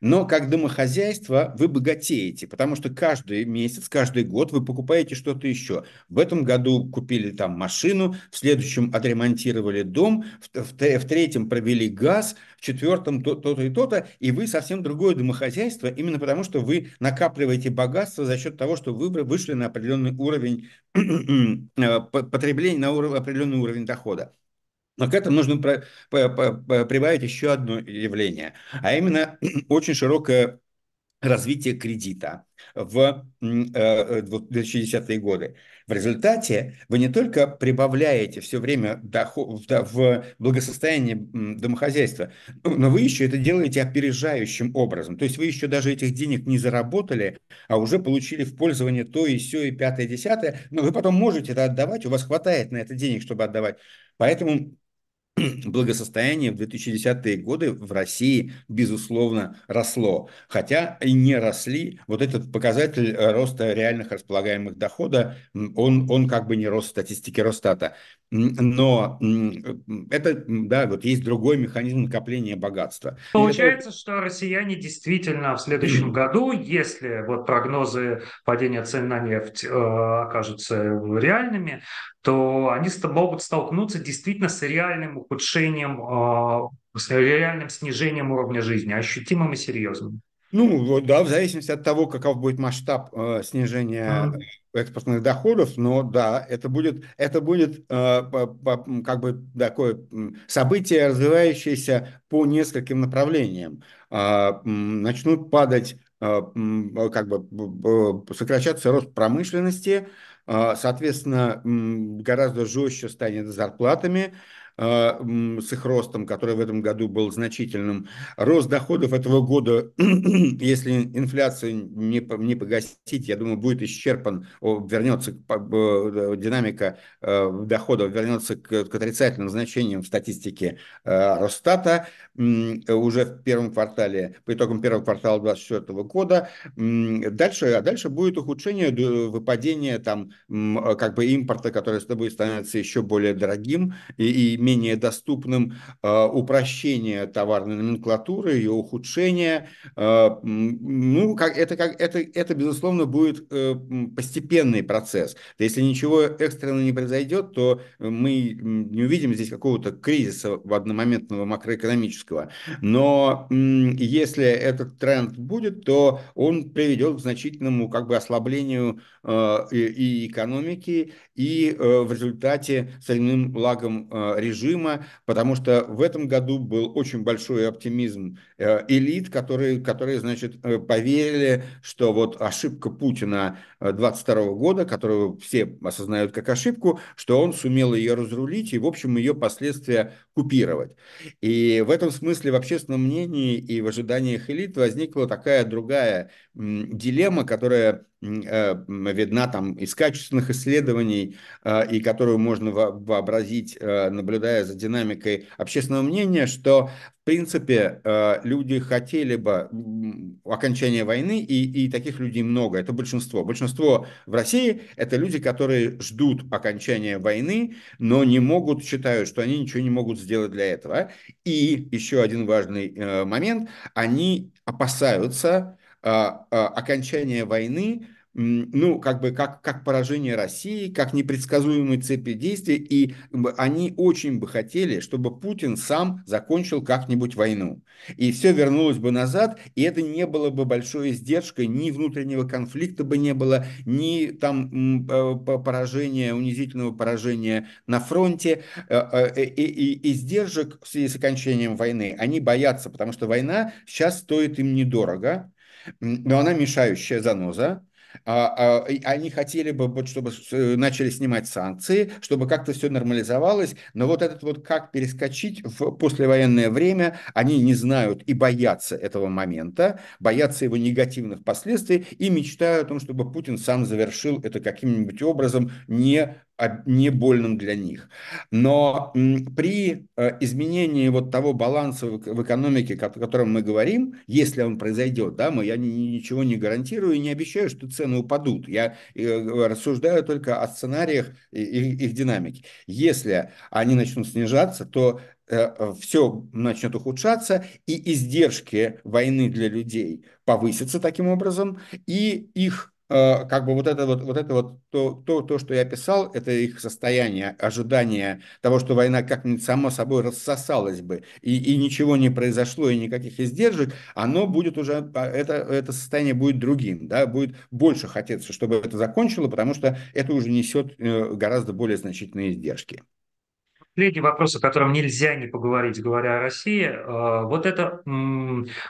но как домохозяйство вы богатеете, потому что каждый месяц, каждый год вы покупаете что-то еще. В этом году купили там машину, в следующем отремонтировали дом, в, в, в третьем провели газ, в четвертом то-то и то-то, и вы совсем другое домохозяйство, именно потому что вы накапливаете богатство за счет того, что вы вышли на определенный уровень э, потребления, на определенный уровень дохода. Но к этому нужно прибавить еще одно явление, а именно очень широкое развитие кредита в 2010-е э, годы. В результате вы не только прибавляете все время доход, в благосостояние домохозяйства, но вы еще это делаете опережающим образом. То есть вы еще даже этих денег не заработали, а уже получили в пользование то и все, и пятое, и десятое, но вы потом можете это отдавать, у вас хватает на это денег, чтобы отдавать. Поэтому благосостояние в 2010-е годы в России, безусловно, росло. Хотя и не росли, вот этот показатель э, роста реальных располагаемых дохода, он, он как бы не рос в статистике Росстата. Но это, да, вот есть другой механизм накопления богатства. Получается, это... что россияне действительно в следующем году, если вот прогнозы падения цен на нефть э, окажутся реальными, то они могут столкнуться действительно с реальным ухудшением, э, с реальным снижением уровня жизни, ощутимым и серьезным. Ну, да, в зависимости от того, каков будет масштаб э, снижения mm-hmm. экспортных доходов, но да, это будет, это будет э, по, по, как бы такое событие, развивающееся по нескольким направлениям. Э, начнут падать, э, как бы сокращаться рост промышленности, э, соответственно, гораздо жестче станет зарплатами, с их ростом, который в этом году был значительным. Рост доходов этого года, если инфляцию не, не погасить, я думаю, будет исчерпан, вернется динамика доходов, вернется к, к отрицательным значениям в статистике Росстата уже в первом квартале, по итогам первого квартала 2024 года. Дальше, а дальше будет ухудшение, выпадение там, как бы импорта, который с тобой становится еще более дорогим и, и менее доступным, а, упрощение товарной номенклатуры, ее ухудшение. А, ну, как, это, как, это, это, безусловно, будет э, постепенный процесс. Если ничего экстренного не произойдет, то мы не увидим здесь какого-то кризиса в одномоментного макроэкономического. Но если этот тренд будет, то он приведет к значительному как бы ослаблению э, и экономики, и э, в результате с лагом э, режима, потому что в этом году был очень большой оптимизм элит, которые, которые значит, поверили, что вот ошибка Путина 22 года, которую все осознают как ошибку, что он сумел ее разрулить и, в общем, ее последствия купировать. И в этом смысле в общественном мнении и в ожиданиях элит возникла такая другая дилемма, которая э, видна там из качественных исследований э, и которую можно вообразить, э, наблюдая за динамикой общественного мнения, что в принципе люди хотели бы окончания войны, и, и таких людей много, это большинство. Большинство в России – это люди, которые ждут окончания войны, но не могут, считают, что они ничего не могут сделать для этого. И еще один важный момент – они опасаются а, а, окончания войны, ну, как бы как, как поражение России, как непредсказуемые цепи действий, и они очень бы хотели, чтобы Путин сам закончил как-нибудь войну. И все вернулось бы назад, и это не было бы большой издержкой, ни внутреннего конфликта бы не было, ни там поражения, унизительного поражения на фронте, э, э, и, и издержек в связи с окончанием войны. Они боятся, потому что война сейчас стоит им недорого, но она мешающая заноза. А, а, они хотели бы, чтобы начали снимать санкции, чтобы как-то все нормализовалось, но вот этот вот как перескочить в послевоенное время, они не знают и боятся этого момента, боятся его негативных последствий и мечтают о том, чтобы Путин сам завершил это каким-нибудь образом, не не больным для них. Но при э, изменении вот того баланса в экономике, о котором мы говорим, если он произойдет, да, мы, я ничего не гарантирую и не обещаю, что цены упадут. Я э, рассуждаю только о сценариях и их динамики. Если они начнут снижаться, то э, все начнет ухудшаться, и издержки войны для людей повысятся таким образом, и их как бы вот это вот, вот это вот то, то, то, что я писал, это их состояние, ожидание того, что война как-нибудь само собой рассосалась бы, и, и ничего не произошло, и никаких издержек, оно будет уже, а, это, это состояние будет другим, да, будет больше хотеться, чтобы это закончило, потому что это уже несет э, гораздо более значительные издержки последний вопрос, о котором нельзя не поговорить, говоря о России. Э, вот это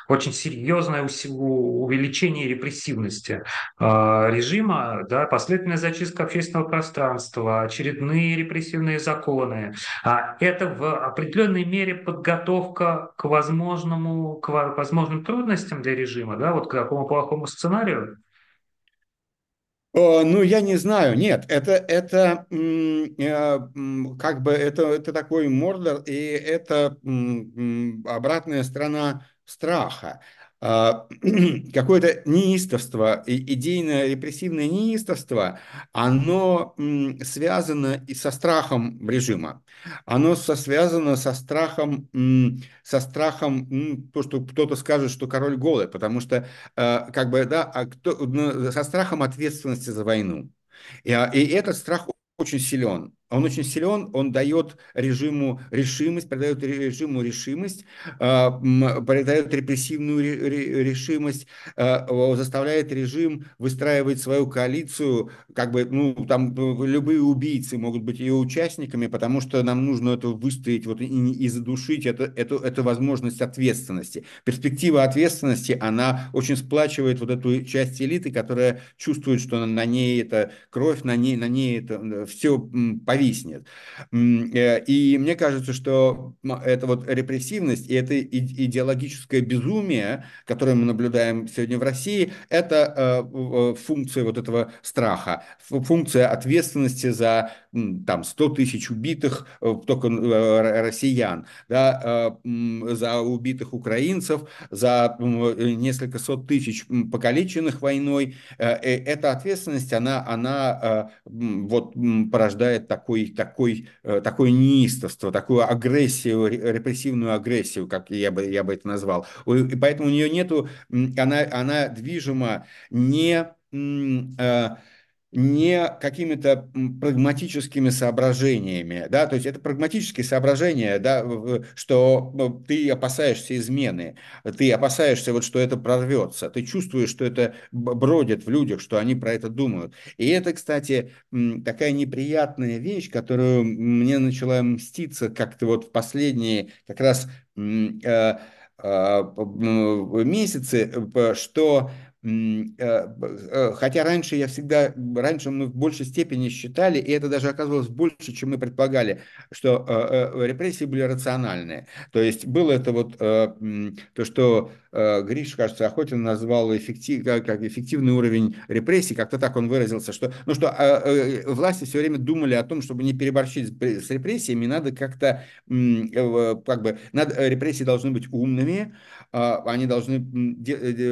очень серьезное увеличение репрессивности э, режима, да, последовательная зачистка общественного пространства, очередные репрессивные законы. А это в определенной мере подготовка к возможному, к возможным трудностям для режима, да, вот к такому плохому сценарию. Ну, я не знаю, нет, это, это э, как бы это, это такой мордор, и это обратная сторона страха. А, какое-то неистовство, идейное репрессивное неистовство, оно связано и со страхом режима. Оно со, связано со страхом, со страхом, то, что кто-то скажет, что король голый, потому что, а, как бы, да, а кто, ну, со страхом ответственности за войну. И, и этот страх очень силен. Он очень силен, он дает режиму решимость, придает режиму решимость, а, придает репрессивную решимость, а, заставляет режим выстраивать свою коалицию, как бы, ну, там любые убийцы могут быть ее участниками, потому что нам нужно это выстоять вот, и, и задушить это, эту, эту возможность ответственности. Перспектива ответственности, она очень сплачивает вот эту часть элиты, которая чувствует, что на ней это кровь, на ней, на ней это все повестка нависнет. И мне кажется, что это вот репрессивность и это идеологическое безумие, которое мы наблюдаем сегодня в России, это функция вот этого страха, функция ответственности за там 100 тысяч убитых только россиян, да, за убитых украинцев, за несколько сот тысяч покалеченных войной. Э, э, эта ответственность, она, она э, вот порождает такой, такой, такое неистовство, такую агрессию, репрессивную агрессию, как я бы, я бы это назвал. И поэтому у нее нету, она, она движима не не какими-то прагматическими соображениями, да, то есть это прагматические соображения, да, что ты опасаешься измены, ты опасаешься вот, что это прорвется, ты чувствуешь, что это бродит в людях, что они про это думают. И это, кстати, такая неприятная вещь, которую мне начала мститься как-то вот в последние как раз э, а, месяцы, что Э, э, хотя раньше я всегда, раньше мы в большей степени считали, и это даже оказывалось больше, чем мы предполагали, что э, репрессии были рациональные. То есть было это вот то, что Гриш, кажется, Охотин назвал эффектив, как эффективный уровень репрессий, как-то так он выразился, что, ну, что власти все время думали о том, чтобы не переборщить с репрессиями, надо как-то, как бы, надо, репрессии должны быть умными, а, они должны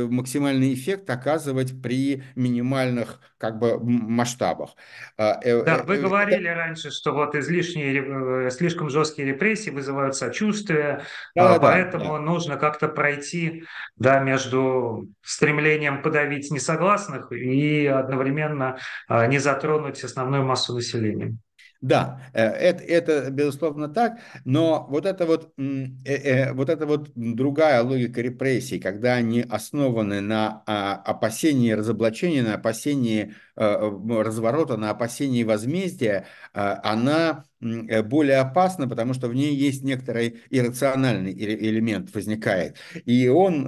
максимальный эффект оказывать при минимальных как бы масштабах. А, э, да, вы э, говорили раньше, что вот излишние, э, слишком жесткие репрессии вызывают сочувствие, да, поэтому да, да. нужно как-то пройти да, между стремлением подавить несогласных и одновременно не затронуть основную массу населения. Да, э, это, это безусловно так, но вот это вот, э, э, вот эта вот другая логика репрессий, когда они основаны на а, опасении разоблачения, на опасении разворота, на опасении возмездия, она Э, более опасна, потому что в ней есть некоторый иррациональный элемент возникает. И он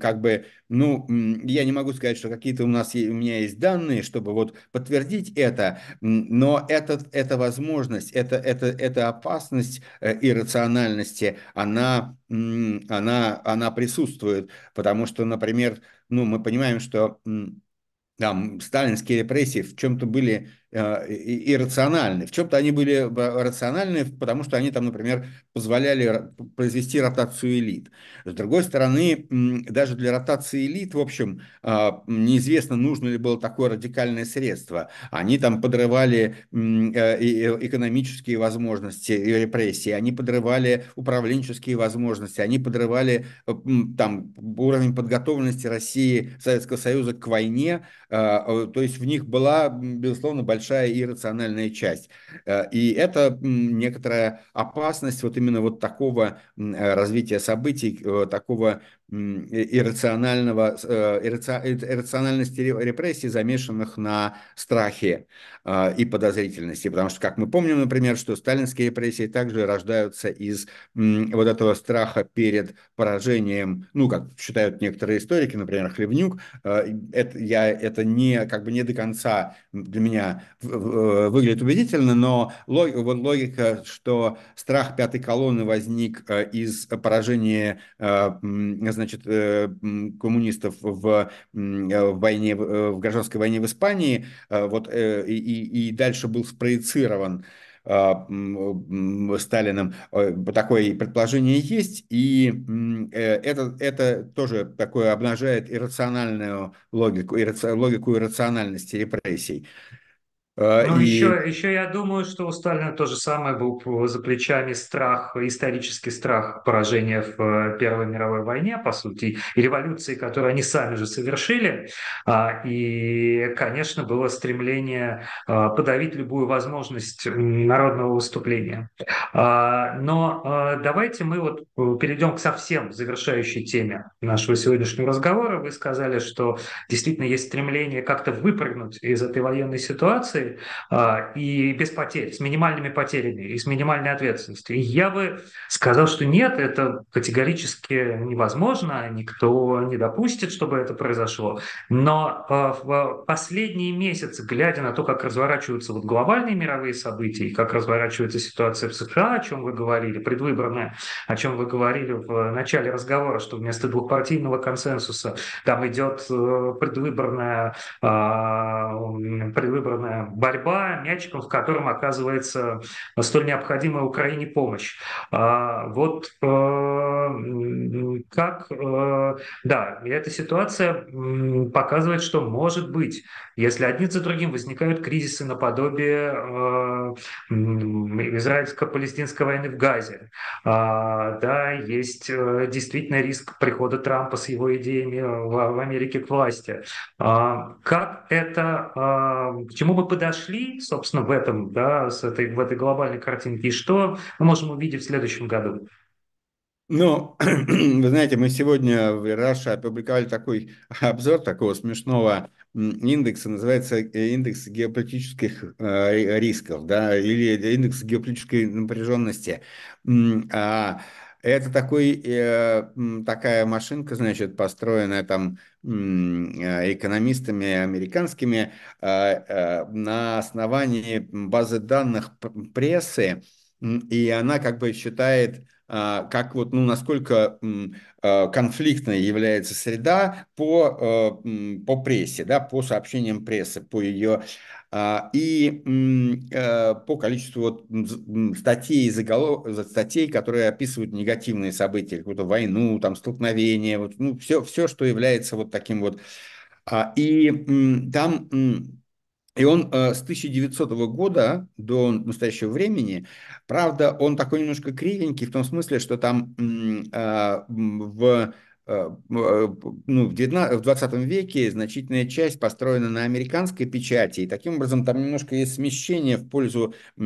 как бы, ну, я не могу сказать, что какие-то у нас у меня есть данные, чтобы вот подтвердить это, но это, это возможность, это, это, это опасность э, иррациональности, она, она, она присутствует, потому что, например, ну, мы понимаем, что там сталинские репрессии в чем-то были иррациональны. В чем-то они были рациональны, потому что они там, например, позволяли произвести ротацию элит. С другой стороны, даже для ротации элит, в общем, а, неизвестно, нужно ли было такое радикальное средство. Они там подрывали э, экономические возможности и репрессии, они подрывали управленческие возможности, они подрывали э, там уровень подготовленности России, Советского Союза к войне. А, то есть в них была, безусловно, большая большая иррациональная часть. Э, и это некоторая опасность вот именно вот такого э, развития событий, э, такого иррационального, иррациональности репрессий, замешанных на страхе и подозрительности. Потому что, как мы помним, например, что сталинские репрессии также рождаются из вот этого страха перед поражением, ну, как считают некоторые историки, например, Хлевнюк, это, я, это не, как бы не до конца для меня выглядит убедительно, но логика, что страх пятой колонны возник из поражения значит, э, коммунистов в, войне, в гражданской войне в Испании, вот, и, и дальше был спроецирован Сталиным. Такое предположение есть, и э, это, это тоже такое обнажает иррациональную логику, логику иррациональности репрессий. А, ну, и... еще, еще я думаю, что у Сталина то же самое был за плечами страх, исторический страх поражения в э, Первой мировой войне, по сути, и революции, которую они сами же совершили. А, и, конечно, было стремление а, подавить любую возможность народного выступления. Но давайте мы вот э, перейдем к совсем завершающей теме нашего сегодняшнего разговора. Вы сказали, что действительно есть стремление как-то выпрыгнуть из этой военной ситуации, а, и без потерь, с минимальными потерями и с минимальной ответственностью. И я бы сказал, что нет, это категорически невозможно, никто не допустит, чтобы это произошло. Но а, в последние месяцы, глядя на то, как разворачиваются вот глобальные мировые события, и как разворачивается ситуация в США, о чем вы говорили, предвыборная, о чем вы говорили в начале разговора, что вместо двухпартийного консенсуса там идет э, предвыборная, а, предвыборная борьба, мячиком в котором оказывается столь необходимая Украине помощь. А, вот э, как, э, да, эта ситуация показывает, что может быть, если один за другим возникают кризисы наподобие израильско-палестинской войны в Газе, а, да, есть действительно риск прихода Трампа с его идеями в, Америке к власти. А, как это, к чему мы подошли, собственно, в этом, да, с этой, в этой глобальной картинке, и что мы можем увидеть в следующем году? Ну, вы знаете, мы сегодня в Раша опубликовали такой обзор такого смешного индекса, называется э, индекс геополитических э, рисков, да, или индекс геополитической напряженности. А это такой, э, такая машинка, значит, построенная там э, экономистами американскими э, на основании базы данных прессы, и она как бы считает, как вот, ну, насколько конфликтной является среда по, по прессе, да, по сообщениям прессы, по ее а, и э, по количеству вот статей, заголов... статей, которые описывают негативные события, какую-то войну, там, столкновение, вот, ну, все, все, что является вот таким вот. А, и там и он э, с 1900 года до настоящего времени, правда, он такой немножко кривенький в том смысле, что там э, в Э, э, ну, в, 19, в 20 веке значительная часть построена на американской печати, и таким образом там немножко есть смещение в пользу э,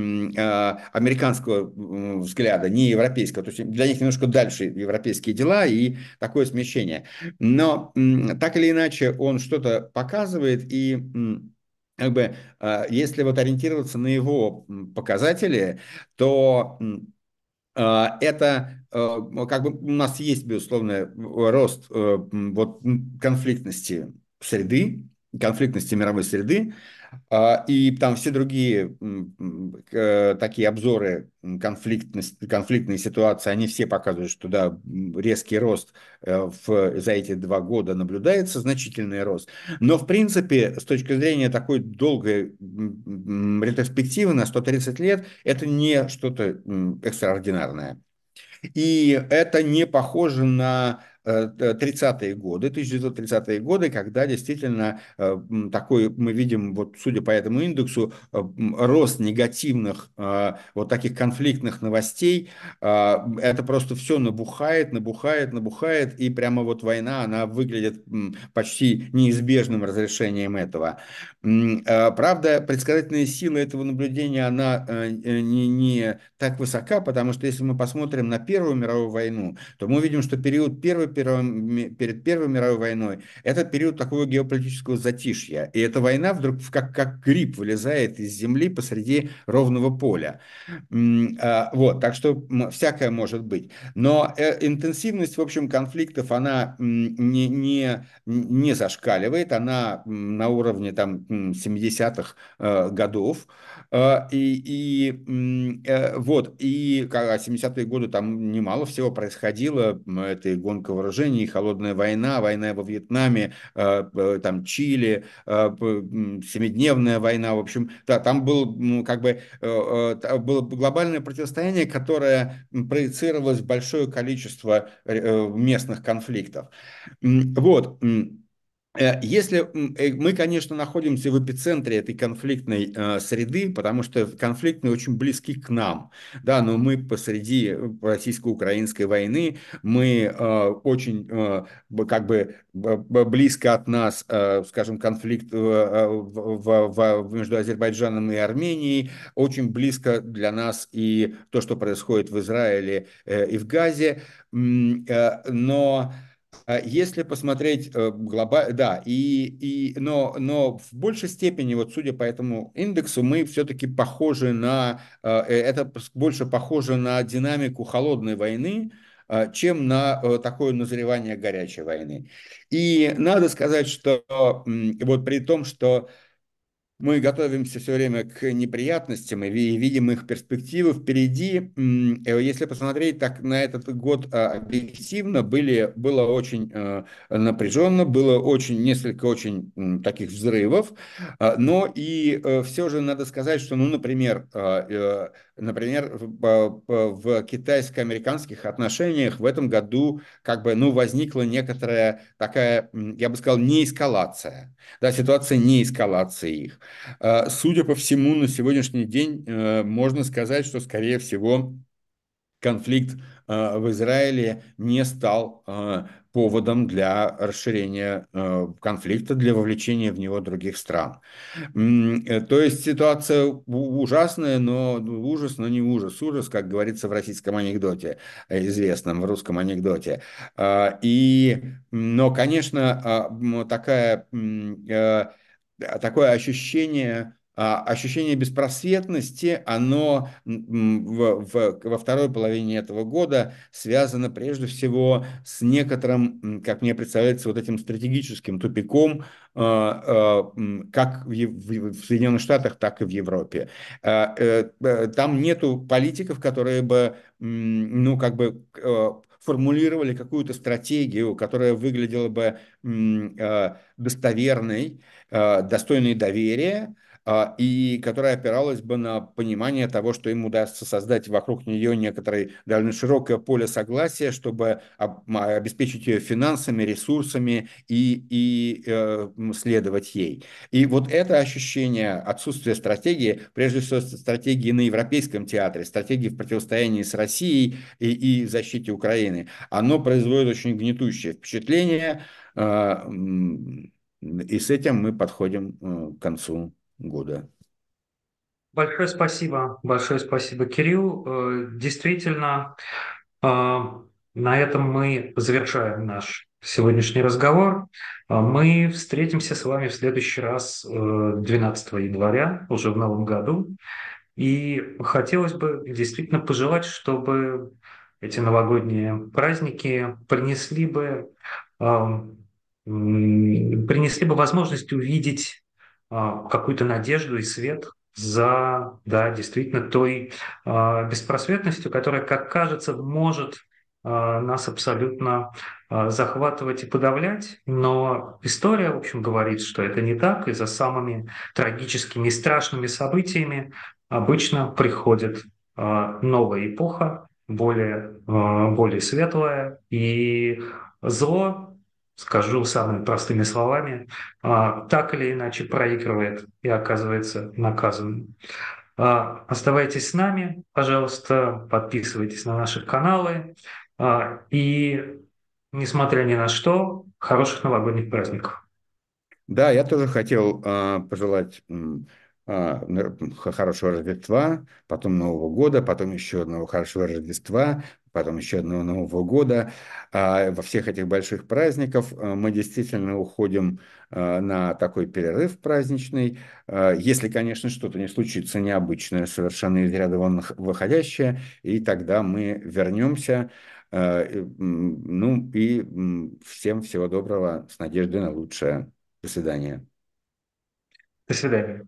американского взгляда, не европейского. То есть для них немножко дальше европейские дела и такое смещение. Но так или иначе он что-то показывает, и как бы, если вот ориентироваться на его показатели, то это Э, как бы у нас есть, безусловно, рост э, вот, конфликтности среды, конфликтности мировой среды, а, и там все другие такие обзоры конфликтные ситуации, они все показывают, что да, резкий рост э, в, за эти два года наблюдается, значительный рост. Но, в принципе, с точки зрения такой долгой ретроспективы на 130 лет, это не что-то экстраординарное. И это не похоже на 30-е э, годы, 1930-е годы, когда действительно э, такой, мы видим, вот судя по этому индексу, э, рост негативных, вот таких конфликтных новостей, это просто все набухает, набухает, набухает, и прямо вот война, она выглядит почти неизбежным разрешением этого. Правда, предсказательная сила этого наблюдения, она не, не так высока, потому что если мы посмотрим на Первую мировую войну, то мы увидим, что период Первой перед Первой мировой войной, это период такого геополитического затишья. И эта война вдруг как, как гриб вылезает из земли посреди ровного поля. А, вот, так что всякое может быть. Но э, интенсивность, в общем, конфликтов, она не, не, не зашкаливает, она на уровне там 70-х э, годов. А, и, и э, вот, и 70-е годы там немало всего происходило, это и гонка вооружений, холодная война, война во Вьетнаме, э, там Чили, э, семидневная война, в общем, да, там был ну, как бы было глобальное противостояние, которое проецировалось в большое количество местных конфликтов. Вот. Э, если э, мы, конечно, находимся в эпицентре этой конфликтной э, среды, потому что конфликтные очень близки к нам, да, но мы посреди российско-украинской войны, мы очень как бы близко от нас, скажем, конфликт в, в, между Азербайджаном и Арменией, очень близко для нас и то, что происходит в Израиле и в Газе, но если посмотреть э, глобально, да, и, и, но, но в большей степени, вот судя по этому индексу, мы все-таки похожи на, э, это больше похоже на динамику холодной войны, э, чем на такое назревание горячей войны. И надо сказать, что вот при том, что мы готовимся все время к неприятностям и видим их перспективы впереди. Э, если посмотреть так на этот год а, объективно, были, было очень э, напряженно, было очень, несколько очень таких взрывов, а, но и э, все же надо сказать, что, ну, например, а, например, в китайско-американских отношениях в этом году как бы, ну, возникла некоторая такая, я бы сказал, не эскалация. Да, ситуация не эскалации их. А, судя по всему, на сегодняшний день э, можно сказать, что, скорее всего, конфликт э, в Израиле не стал э, поводом для расширения конфликта, для вовлечения в него других стран. То есть ситуация ужасная, но ужас, но не ужас. Ужас, как говорится в российском анекдоте, известном в русском анекдоте. А, и, но, конечно, а, такая такое ощущение, ощущение беспросветности, оно в, в, во второй половине этого года связано прежде всего с некоторым, как мне представляется, вот этим стратегическим тупиком, а, а, как в, в Соединенных Штатах, так и в Европе. Э, э, там нету политиков, которые бы, ну, как бы э, формулировали какую-то стратегию, которая выглядела бы достоверной, достойной доверия, а, и которая опиралась бы на понимание того, что им удастся создать вокруг нее некоторое довольно широкое поле согласия, чтобы обеспечить ее финансами, ресурсами и, и э, следовать ей. И вот это ощущение отсутствия стратегии, прежде всего стратегии на Европейском театре, стратегии в противостоянии с Россией и, и защите Украины, оно производит очень гнетущее впечатление, э, и с этим мы подходим э, к концу года. Большое спасибо, большое спасибо, Кирилл. Э, действительно, э, на этом мы завершаем наш сегодняшний разговор. Э, мы встретимся с вами в следующий раз 12 января, уже в новом году. И хотелось бы действительно пожелать, чтобы эти новогодние праздники принесли бы, принесли бы возможность увидеть какую-то надежду и свет за, да, действительно той э, беспросветностью, которая, как кажется, может э, нас абсолютно захватывать и подавлять, но история, в общем, говорит, что это не так, и за самыми трагическими и страшными событиями обычно приходит новая эпоха, более, более светлая, и зло скажу самыми простыми словами, а, так или иначе проигрывает и оказывается наказанным. А, оставайтесь с нами, пожалуйста, подписывайтесь на наши каналы а, и, несмотря ни на что, хороших новогодних праздников. Да, я тоже хотел пожелать хорошего Рождества, потом Нового года, потом еще одного хорошего Рождества, потом еще одного Нового года. А во всех этих больших праздников а, мы действительно уходим а, на такой перерыв праздничный. Если, конечно, что-то не случится необычное, совершенно из ряда вон выходящее, и тогда мы вернемся. Ну и всем всего доброго, с надеждой на лучшее. До свидания. До свидания.